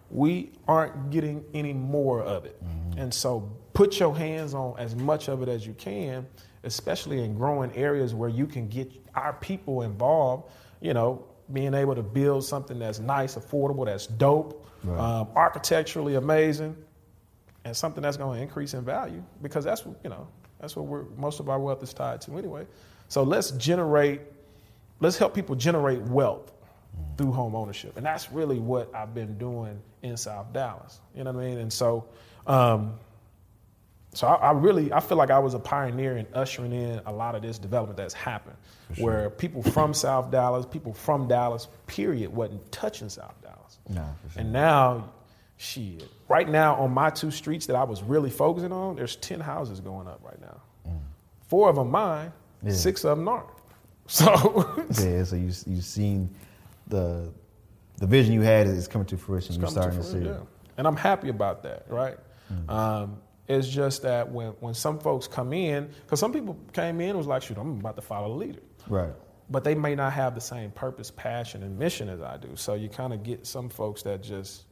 we aren't getting any more of it. Mm-hmm. And so put your hands on as much of it as you can, especially in growing areas where you can get our people involved, you know, being able to build something that's nice, affordable, that's dope, Right. um, architecturally amazing, and something that's going to increase in value because that's what you know that's what we're most of our wealth is tied to anyway. So let's generate, let's help people generate wealth through home ownership, and that's really what I've been doing in South Dallas. You know what I mean? And so, um, so I, I really I feel like I was a pioneer in ushering in a lot of this development that's happened, where people from South Dallas, people from Dallas, period, wasn't touching South Dallas. For sure. And now, shit. Right now, on my two streets that I was really focusing on, there's 10 houses going up right now. Four of them mine, Mm. Yeah. six of them aren't. So, Yeah, so you you've seen the the vision you had is coming to fruition. You're come to starting to see. it. yeah. And I'm happy about that, right? Mm. Um, it's just that when, when some folks come in, because some people came in and was like, shoot, I'm about to follow the leader. Right. but they may not have the same purpose, passion, and mission as I do. So you kind of get some folks that just,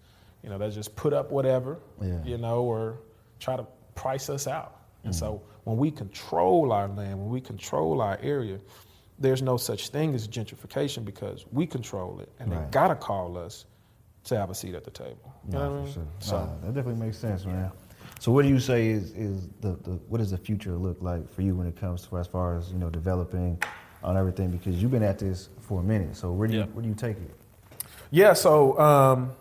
you know, that just put up whatever, Yeah. you know, or try to price us out. And mm-hmm. so when we control our land, when we control our area, there's no such thing as gentrification because we control it, and they gotta call us to have a seat at the table. You know what I for mean? sure. So Nah, that definitely makes sense, man. So what do you say is is the, the what does the future look like for you when it comes to as far as you know developing on everything because you've been at this for a minute. So where do you Yeah. where do you take it? Yeah, so um,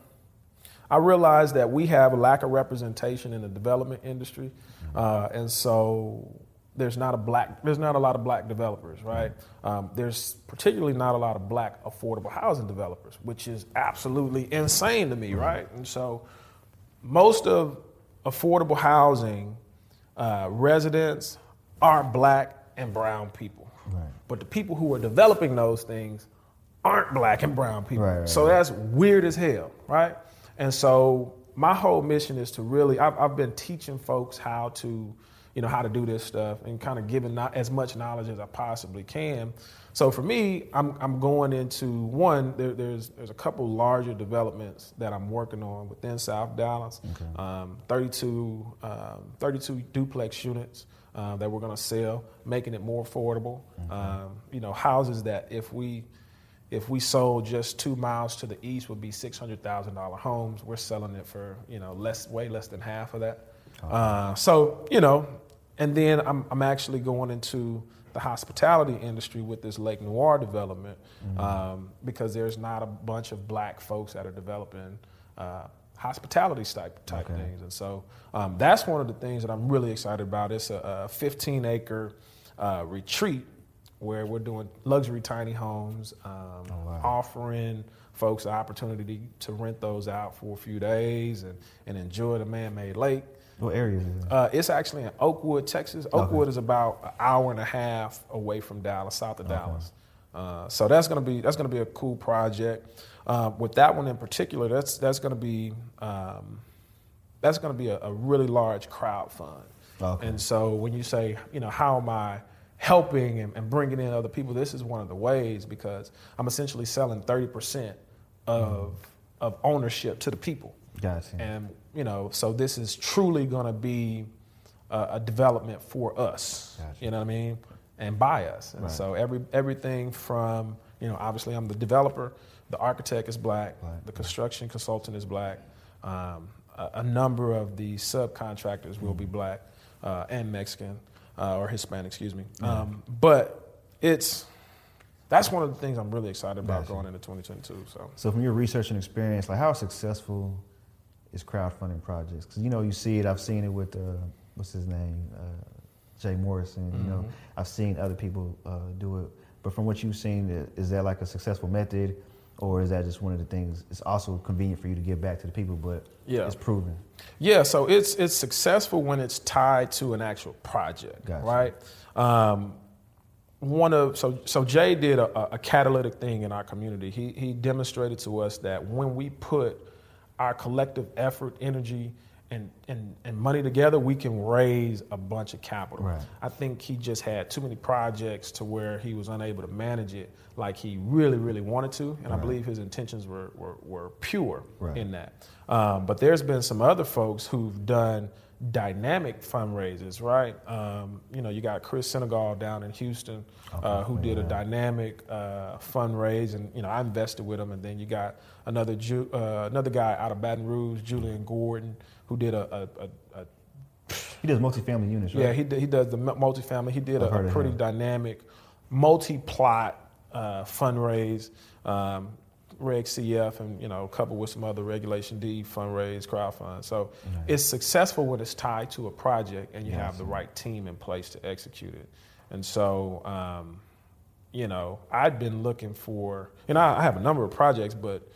I realize that we have a lack of representation in the development industry, uh, and so there's not a black there's not a lot of black developers, right? Um, there's particularly not a lot of black affordable housing developers, which is absolutely insane to me, right? And so most of affordable housing uh, residents are black and brown people. Right. But the people who are developing those things aren't black and brown people. Right, right, so that's weird as hell, right? And so my whole mission is to really, I've, I've been teaching folks how to, you know, how to do this stuff and kind of giving not as much knowledge as I possibly can. So for me, I'm, I'm going into one, there, there's, there's a couple larger developments that I'm working on within South Dallas. Um, 32, um, 32 duplex units uh, that we're going to sell, making it more affordable. Um, you know, houses that if we if we sold just two miles to the east would be six hundred thousand dollar homes. We're selling it for you know less, way less than half of that. Uh, so you know, and then I'm I'm actually going into the hospitality industry with this Lake Noir development um, because there's not a bunch of black folks that are developing uh, hospitality type type Okay. things, and so um, that's one of the things that I'm really excited about. It's a, a 15 acre uh, retreat where we're doing luxury tiny homes, um, Oh, wow. offering folks the opportunity to rent those out for a few days and, and enjoy the man-made lake. What areas is it? Uh, it's actually in Oakwood, Texas. Oakwood is about an hour and a half away from Dallas, south of Dallas. Uh, so that's gonna be that's gonna be a cool project. Uh, with that one in particular, that's that's gonna be um, that's gonna be a, a really large crowd fund. Okay. And so when you say, you know, how am I helping and, and bringing in other people, this is one of the ways because I'm essentially selling 30% of of ownership to the people. Gotcha. And you know, so this is truly going to be a, a development for us. Gotcha. You know what I mean? And by us. And Right. so every everything from you know, obviously I'm the developer, the architect is black, Black. the construction consultant is black, um, a, a number of the subcontractors will be black uh, and Mexican uh, or Hispanic, excuse me. Um, but it's that's one of the things I'm really excited about Gotcha. going into 2022. So. So from your research and experience, like how successful is crowdfunding projects? Because you know you see it. I've seen it with uh, what's his name, uh, Jay Morrison. You know, Mhm. I've seen other people uh, do it. But from what you've seen, is that like a successful method, or is that just one of the things? It's also convenient for you to give back to the people, but Yeah. it's proven. Yeah, so it's it's successful when it's tied to an actual project, Gotcha. right? Um, one of so so Jay did a, a- a catalytic thing in our community. He he demonstrated to us that when we put our collective effort, energy, and and, and money together, we can raise a bunch of capital. Right. I think he just had too many projects to where he was unable to manage it like he really really wanted to, and I believe his intentions were were, were pure Right. in that. Um, but there's been some other folks who've done dynamic fundraisers, right? Um, you know, you got Chris Senegal down in Houston, uh, who did a dynamic uh, fundraise, and you know, I invested with him. And then you got another Ju- uh, another guy out of Baton Rouge, Julian Gordon, who did a, a, a, a He does multifamily units, right? yeah, he, d- he does the multifamily. He did I've a pretty dynamic, multi-plot uh, fundraise. Um, Reg CF and you know, coupled with some other Regulation D fundraise, crowdfund. So Nice. it's successful when it's tied to a project and you Yeah, I have the right team in place to execute it. And so, um, you know, I'd been looking for, you know, I have a number of projects, but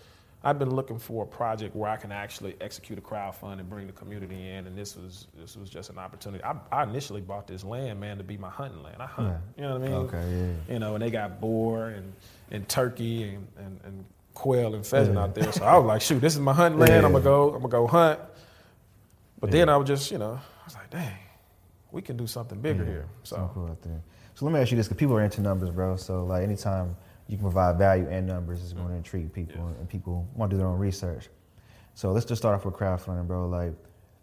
I've been looking for a project where I can actually execute a crowdfund and bring the community in. And this was this was just an opportunity. I, I initially bought this land, man, to be my hunting land. I hunt, Right. you know what I mean? Okay, yeah. You know, and they got boar and, and turkey and, and, and quail and pheasant out there. So I was like, shoot, this is my hunting land. I'm gonna go. I'm gonna go hunt. But then I was just, you know, I was like, dang, we can do something bigger here. something So cool out there. So let me ask you this, because people are into numbers, bro. So like anytime you can provide value and numbers it's going to mm-hmm. intrigue people, Yeah. and people want to do their own research. So let's just start off with crowdfunding, bro. Like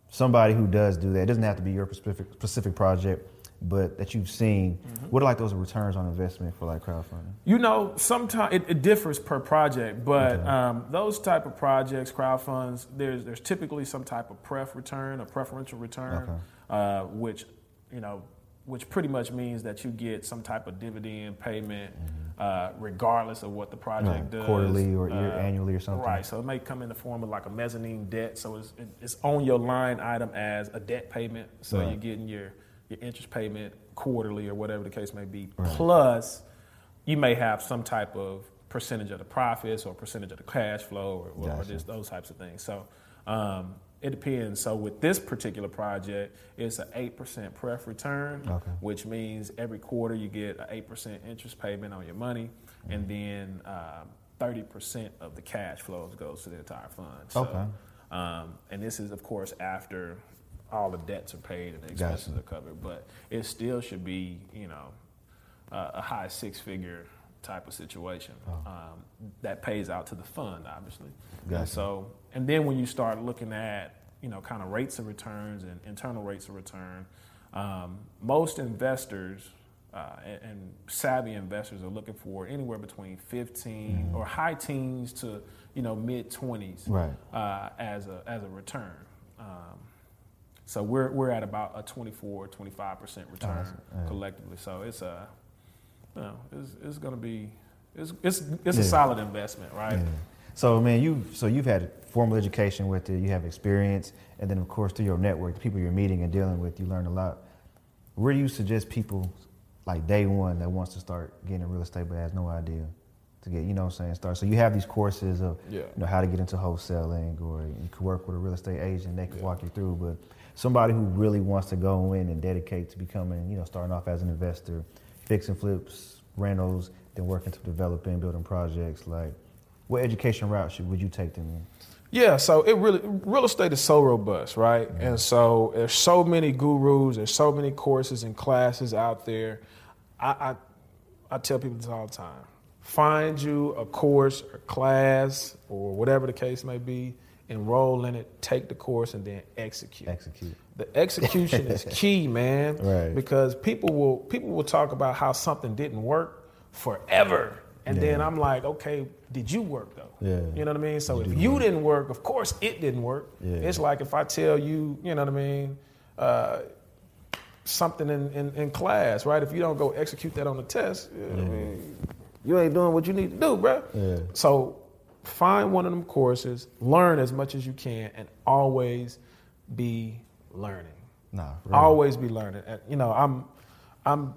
somebody who does do that, it doesn't have to be your specific specific project, but that you've seen. Mm-hmm. What are like those returns on investment for like crowdfunding? You know, sometimes it, it differs per project, but Okay. um, those type of projects, crowdfunds, there's there's typically some type of pref return, a preferential return, Okay. uh, which you know, which pretty much means that you get some type of dividend payment, uh, regardless of what the project Right, does, Mm-hmm. quarterly or year- Uh, annually or something. Right. So it may come in the form of like a mezzanine debt. So it's it- it's on your line item as a debt payment. So Right. you're getting your your interest payment quarterly or whatever the case may be. Right. Plus, you may have some type of percentage of the profits or percentage of the cash flow or, or Gotcha. just those types of things. So um, it depends. So with this particular project, it's an eight percent pref return, Okay. which means every quarter you get an eight percent interest payment on your money, Mm-hmm. and then um, thirty percent of the cash flows goes to the entire fund. So, Okay. Um, and this is of course after all the debts are paid and the expenses Gotcha. are covered, but it still should be you know a, a high six figure type of situation um, that pays out to the fund, obviously. Gotcha. And so, and then when you start looking at you know kind of rates of returns and internal rates of return, um, most investors. Uh, and, and savvy investors are looking for anywhere between 15 or high teens to you know mid 20s Right. uh, as a as a return. Um, So we're we're at about a 24, 25 percent return Awesome. Yeah. collectively. So it's a, you know, it's, it's going to be, it's it's it's a solid investment, right? Yeah. So man, you so you've had formal education with it, you have experience, and then of course through your network, the people you're meeting and dealing with, you learn a lot. Where do you suggest people like day one that wants to start getting in real estate but has no idea to get, you know what I'm saying, start. So you have these courses of Yeah. you know how to get into wholesaling or you could work with a real estate agent, they could Yeah. walk you through, but somebody who really wants to go in and dedicate to becoming, you know, starting off as an investor, fixing flips, rentals, then working to developing, building projects, like what education route should would you take them in? Yeah, so it really real estate is so robust, right? And so there's so many gurus, there's so many courses and classes out there. I, I I tell people this all the time. Find you a course or class or whatever the case may be, enroll in it, take the course, and then execute. Execute. The execution is key, man. Right. Because people will people will talk about how something didn't work forever. And then I'm like, okay, did you work though? Yeah. You know what I mean? So Did if you you didn't work, of course it didn't work. Yeah. It's like if I tell you, you know what I mean, uh, something in, in, in class, right? If you don't go execute that on the test, you, know what I mean, you ain't doing what you need to do, bro. Yeah. So find one of them courses, learn as much as you can, and always be learning. Nah, for real. Always be learning. And, you know, I'm I'm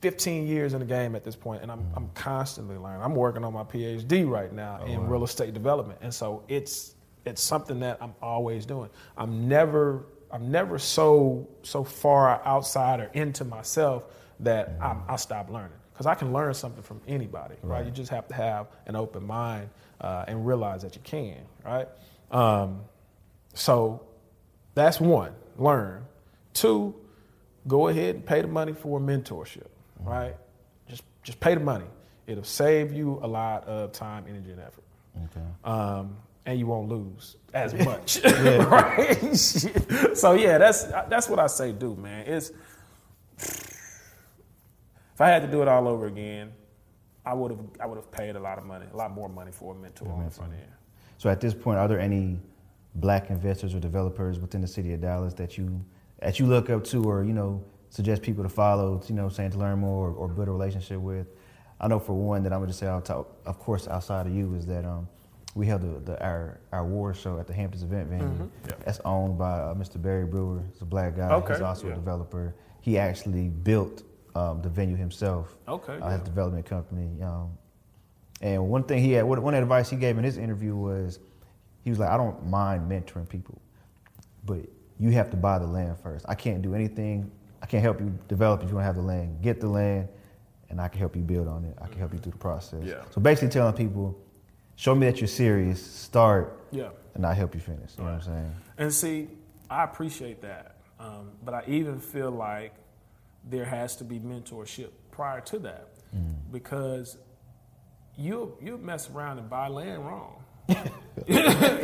15 years in the game at this point, and I'm mm-hmm. I'm constantly learning. I'm working on my PhD right now oh, in real estate development, and so it's it's something that I'm always doing. I'm never I'm never so so far outside or into myself that mm-hmm. I'm, I stop learning because I can learn something from anybody. Right? You just have to have an open mind uh, and realize that you can. Right? Um, so that's one, learn. Two, go ahead and pay the money for a mentorship, right? Just just pay the money. It'll save you a lot of time, energy, and effort. Okay. Um, and you won't lose as much, right? so yeah, that's that's what I say, do man. It's if I had to do it all over again, I would have I would have paid a lot of money, a lot more money for a mentor on the front end. So at this point, are there any black investors or developers within the city of Dallas that you that you look up to or you know suggest people to follow, you know, saying to learn more or, or build a relationship with? I know for one that I'm gonna say, I'll talk, of course, outside of you, is that um, we held the, the, our our award show at the Hamptons Event Venue. Mhm. Yeah. That's owned by uh, Mr. Barry Brewer. He's a black guy. Okay, He's also yeah. a developer. He actually built um, the venue himself. Okay, Uh, his development company. Um, and one thing he had, one advice he gave in his interview was, he was like, I don't mind mentoring people, but you have to buy the land first. I can't do anything. I can't help you develop if you don't have the land. Get the land, and I can help you build on it. I can help you through the process. Yeah. So basically, telling people, show me that you're serious. Start, Yeah. and I help you finish. You know what I'm saying? And see, I appreciate that. Um, but I even feel like there has to be mentorship prior to that mm. because you'll, you'll mess around and buy land wrong.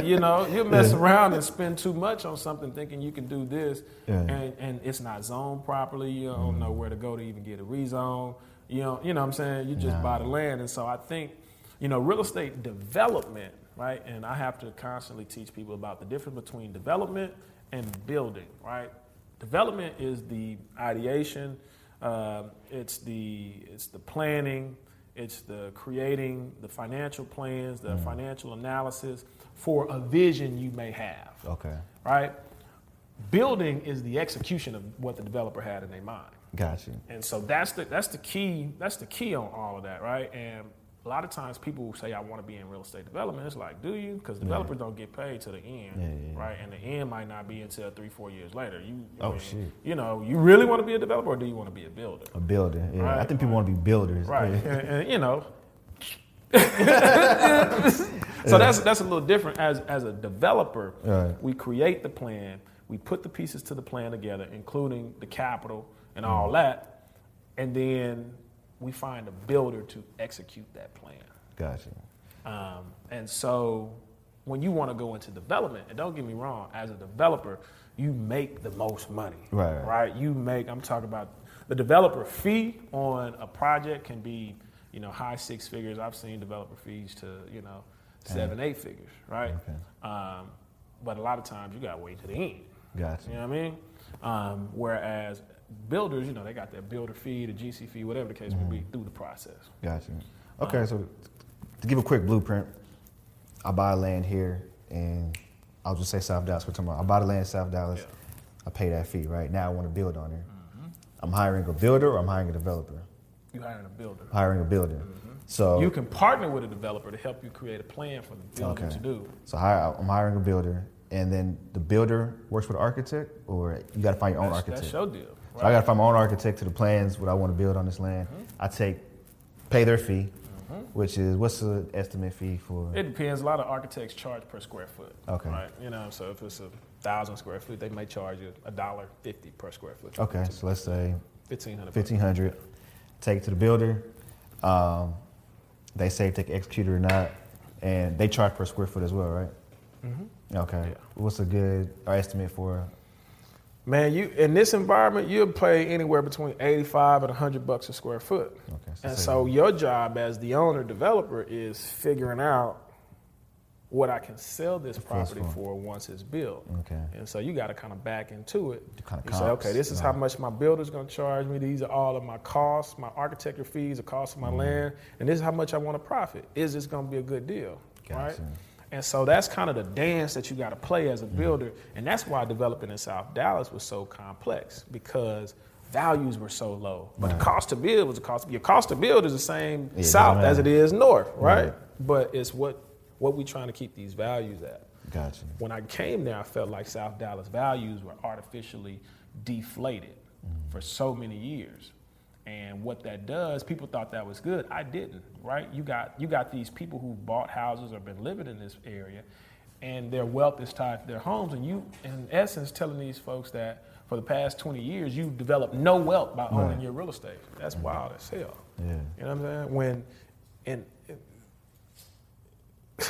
you know, you'll mess around and spend too much on something thinking you can do this Yeah. and, and it's not zoned properly. You don't mm. know where to go to even get a rezone. You know, you know what I'm saying? You just buy the land. And so I think, you know, real estate development, right? And I have to constantly teach people about the difference between development and building, right? Development is the ideation, uh, it's the it's the planning, it's the creating the financial plans, the financial analysis for a vision you may have, Okay. right? Building is the execution of what the developer had in their mind. Gotcha. And so that's the that's the key that's the key on all of that, right? And a lot of times people say I want to be in real estate development. It's like, do you? Because developers don't get paid to the end, Yeah, yeah, yeah. right? And the end might not be until three, four years later. You, Oh, I shit. You know, you really want to be a developer, or do you want to be a builder? A builder. Yeah. I think people want to be builders. Right. Yeah. and, and, you know. so that's that's a little different. As as a developer, Right. we create the plan, we put the pieces to the plan together, including the capital and Mm. all that, and then we find a builder to execute that plan. Gotcha. Um, and so when you want to go into development, and don't get me wrong, as a developer, you make the most money. Right, right. You make, I'm talking about the developer fee on a project can be, you know, high six figures. I've seen developer fees to, you know, seven, eight figures, right? Okay. Um, but a lot of times you got to wait to the end. Gotcha. You know what I mean? Um, whereas builders, you know, they got their builder fee, the GC fee, whatever the case may be, mm-hmm. through the process. Gotcha. Um, okay, so to give a quick blueprint, I buy land here, and I'll just say South Dallas for tomorrow. I buy the land in South Dallas. Yeah. I pay that fee, right? Now I want to build on it. Mm-hmm. I'm hiring a builder or I'm hiring a developer. You're hiring a builder. Hiring a builder. Mm-hmm. So You can partner with a developer to help you create a plan for the building Okay. to do. So hire, I'm hiring a builder, and then the builder works with an architect, or you got to find your own That's, architect. that's your deal. So I got to find my own architect to the plans what I want to build on this land. Mm-hmm. I take, pay their fee, which is what's the estimate fee for? It depends. A lot of architects charge per square foot. Okay. Right. You know, so if it's a thousand square foot, they may charge you a dollar fifty per square foot. okay, so let's say Fifteen hundred. fifteen hundred. Take it to the builder. Um, they say if they can execute it or not, and they charge per square foot as well, right? Mm-hmm. Okay. Yeah. What's a good estimate for? Man, you in this environment, you'll pay anywhere between eighty-five and hundred bucks a square foot. Okay, And so your job as the owner developer is figuring out what I can sell this property for. for once it's built. Okay. And so you got to kind of back into it. Kinda you say, okay, this is right. how much my builder's going to charge me. These are all of my costs, my architecture fees, the cost of Mm-hmm. my land, and this is how much I want to profit. Is this going to be a good deal? Right. And so that's kind of the dance that you got to play as a Mm-hmm. builder, and that's why developing in South Dallas was so complex because values were so low. But the cost to build was the cost. Your cost to build is the same Yeah, south as it is north, right? Right. But it's what what we trying to keep these values at. Gotcha. When I came there, I felt like South Dallas values were artificially deflated for so many years. And what that does, people thought that was good. I didn't, right? You got you got these people who bought houses or been living in this area, and their wealth is tied to their homes. And you, in essence, telling these folks that for the past 20 years you've developed no wealth by owning Right. your real estate. That's mm-hmm. wild as hell. Yeah. You know what I'm saying? When, and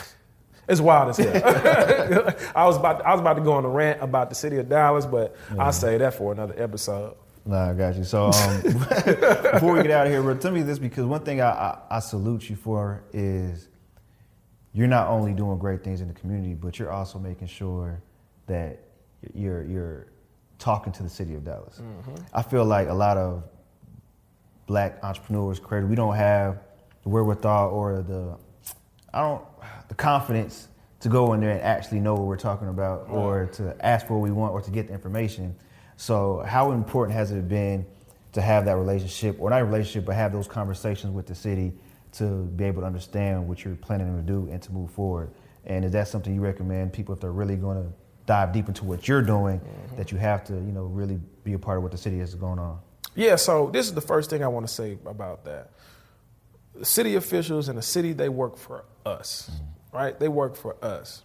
it's wild as hell. I was about I was about to go on a rant about the city of Dallas, but I'll say that for another episode. Nah, I got you. So um, before we get out of here, bro, tell me this because one thing I, I, I salute you for is you're not only doing great things in the community, but you're also making sure that you're you're talking to the city of Dallas. I feel like a lot of black entrepreneurs, creators, we don't have the wherewithal or the I don't the confidence to go in there and actually know what we're talking about or to ask for what we want or to get the information. So how important has it been to have that relationship or not a relationship but have those conversations with the city to be able to understand what you're planning to do and to move forward? And is that something you recommend people if they're really going to dive deep into what you're doing mm-hmm. that you have to, you know, really be a part of what the city is going on? Yeah, so this is the first thing I want to say about that. The city officials in the city, they work for us, mm-hmm. right? They work for us.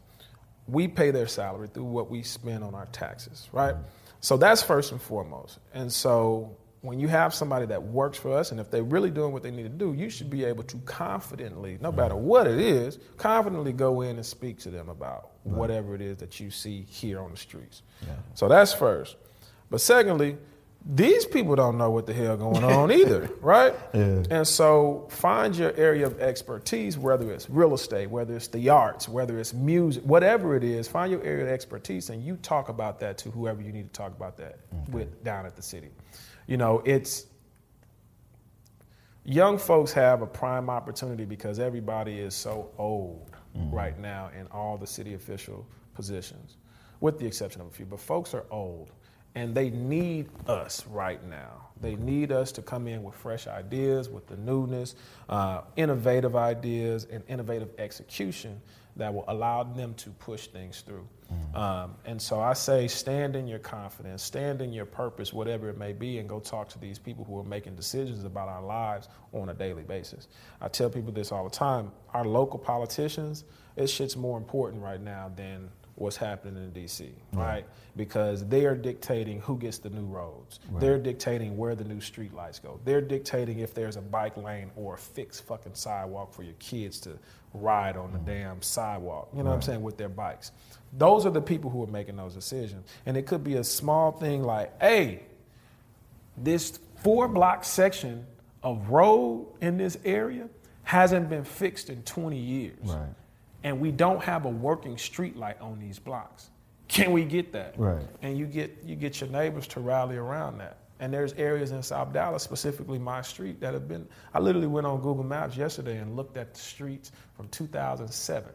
We pay their salary through what we spend on our taxes, right? Mm-hmm. So that's first and foremost. And so when you have somebody that works for us, and if they're really doing what they need to do, you should be able to confidently, no matter what it is, confidently go in and speak to them about whatever it is that you see here on the streets. So that's first. But secondly, these people don't know what the hell going on either, right? Yeah. And so find your area of expertise, whether it's real estate, whether it's the arts, whether it's music, whatever it is, find your area of expertise and you talk about that to whoever you need to talk about that with down at the city. You know, it's young folks have a prime opportunity because everybody is so old mm. right now in all the city official positions, with the exception of a few. But folks are old and they need us right now. They need us to come in with fresh ideas, with the newness, uh, innovative ideas, and innovative execution that will allow them to push things through. Um, and so I say, stand in your confidence, stand in your purpose, whatever it may be, and go talk to these people who are making decisions about our lives on a daily basis. I tell people this all the time our local politicians, this shit's more important right now than what's happening in DC, right? Because they are dictating who gets the new roads. They're dictating where the new street lights go. They're dictating if there's a bike lane or a fixed fucking sidewalk for your kids to ride on the damn sidewalk. You know what I'm saying? With their bikes. Those are the people who are making those decisions. And it could be a small thing like, hey, this four block section of road in this area hasn't been fixed in 20 years. Right. And we don't have a working street light on these blocks. can we get that? Right. And you get you get your neighbors to rally around that. And there's areas in South Dallas, specifically my street, that have been. I literally went on Google Maps yesterday and looked at the streets from 2007,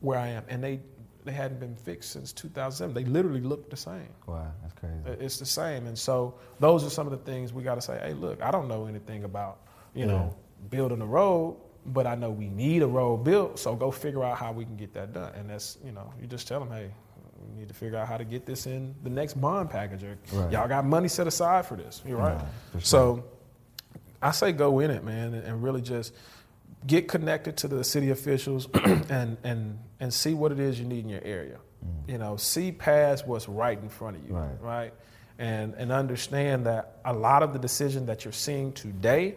where I am, and they they hadn't been fixed since 2007. They literally look the same. Wow, that's crazy. It's the same. And so those are some of the things we got to say. Hey, look, I don't know anything about you know building a road, but I know we need a road built. So go figure out how we can get that done. And that's you know you just tell them, hey, we need to figure out how to get this in the next bond package. Or Right. y'all got money set aside for this. You're right. Sure. So I say go in it, man, and, really just get connected to the city officials and and and see what it is you need in your area. You know, see past what's right in front of you, Mm. Right. right? And and understand that a lot of the decision that you're seeing today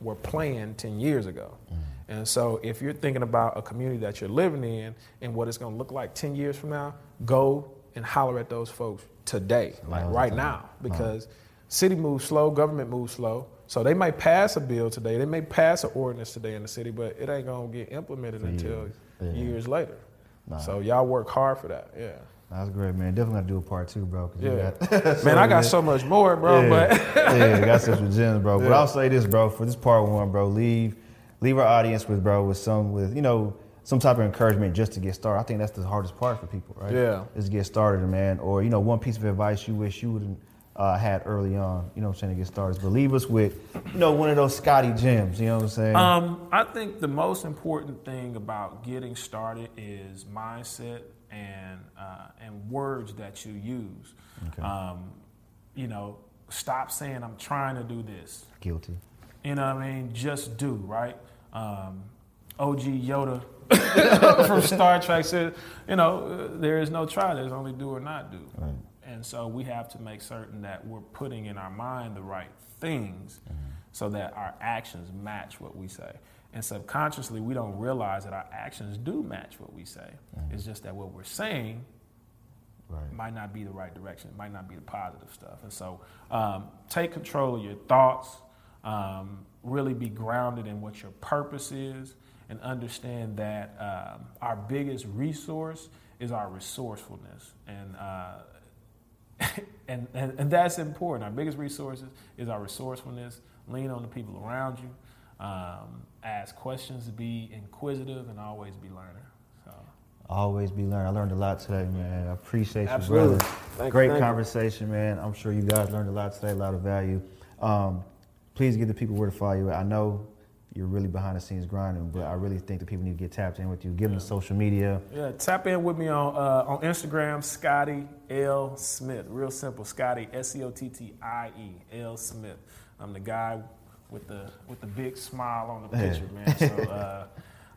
were planned 10 years ago. Mm. And so if you're thinking about a community that you're living in and what it's going to look like 10 years from now, go and holler at those folks today, like right now, because city moves slow, government moves slow. So they may pass a bill today, they may pass an ordinance today in the city, but it ain't going to get implemented For until years. Years later. So y'all work hard for that. Yeah. That's great, man. Definitely got to do a part two, bro. Yeah. got- Man, I got so much more, bro, yeah, but yeah, got such with gems, bro. But I'll say this, bro. For this part one, bro, leave leave our audience with, bro, with some with you know some type of encouragement just to get started. I think that's the hardest part for people, right? Yeah. is get started, man. Or you know, one piece of advice you wish you would uh, had early on. You know, what I'm saying to get started. But leave us with, you know, one of those Scottie gems. You know what I'm saying? Um, I think the most important thing about getting started is mindset and uh, and words that you use. Okay. Um, you know, stop saying I'm trying to do this. Guilty. You know what I mean? Just do, right? Um, OG Yoda from Star Trek said, you know, uh, there is no try, there's only do or not do. Right. And so we have to make certain that we're putting in our mind the right things so that our actions match what we say. And subconsciously, we don't realize that our actions do match what we say. It's just that what we're saying Right. might not be the right direction. It might not be the positive stuff. And so um, take control of your thoughts. Um, really be grounded in what your purpose is and understand that um, our biggest resource is our resourcefulness. And, uh, and, and, and that's important. Our biggest resources is our resourcefulness. Lean on the people around you. Ask questions, be inquisitive, and always be learning. So. Always be learning. I learned a lot today, man. I appreciate Absolutely. you, brother. Thank Great you. conversation, man. I'm sure you guys learned a lot today, a lot of value. Um, please give the people where to follow you. I know you're really behind the scenes grinding, but I really think the people need to get tapped in with you. Give them the social media. Yeah, tap in with me on uh, on Instagram, Scottie L Smith. Real simple, Scottie S C O T T I E L Smith. I'm the guy with the with the big smile on the picture, man. So uh,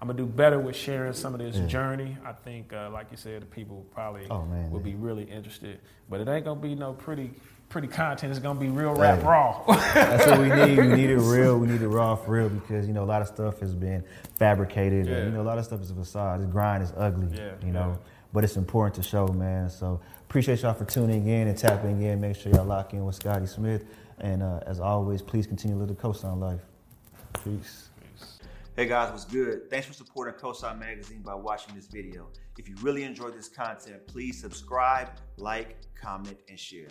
I'm gonna do better with sharing some of this Yeah. journey. I think, uh, like you said, the people probably Oh, man, will man. be really interested. But it ain't gonna be no pretty pretty content. It's gonna be real rap Hey. raw. That's what we need. We need it real. We need it raw for real because you know a lot of stuff has been fabricated. Yeah. And, you know a lot of stuff is a facade. This grind is ugly. Yeah, You know, yeah. but it's important to show, man. So appreciate y'all for tuning in and tapping in. Make sure y'all lock in with Scottie Smith. And uh, as always, please continue to live the coastline life. Peace. Hey guys, what's good? Thanks for supporting Cosign Magazine by watching this video. If you really enjoyed this content, please subscribe, like, comment, and share.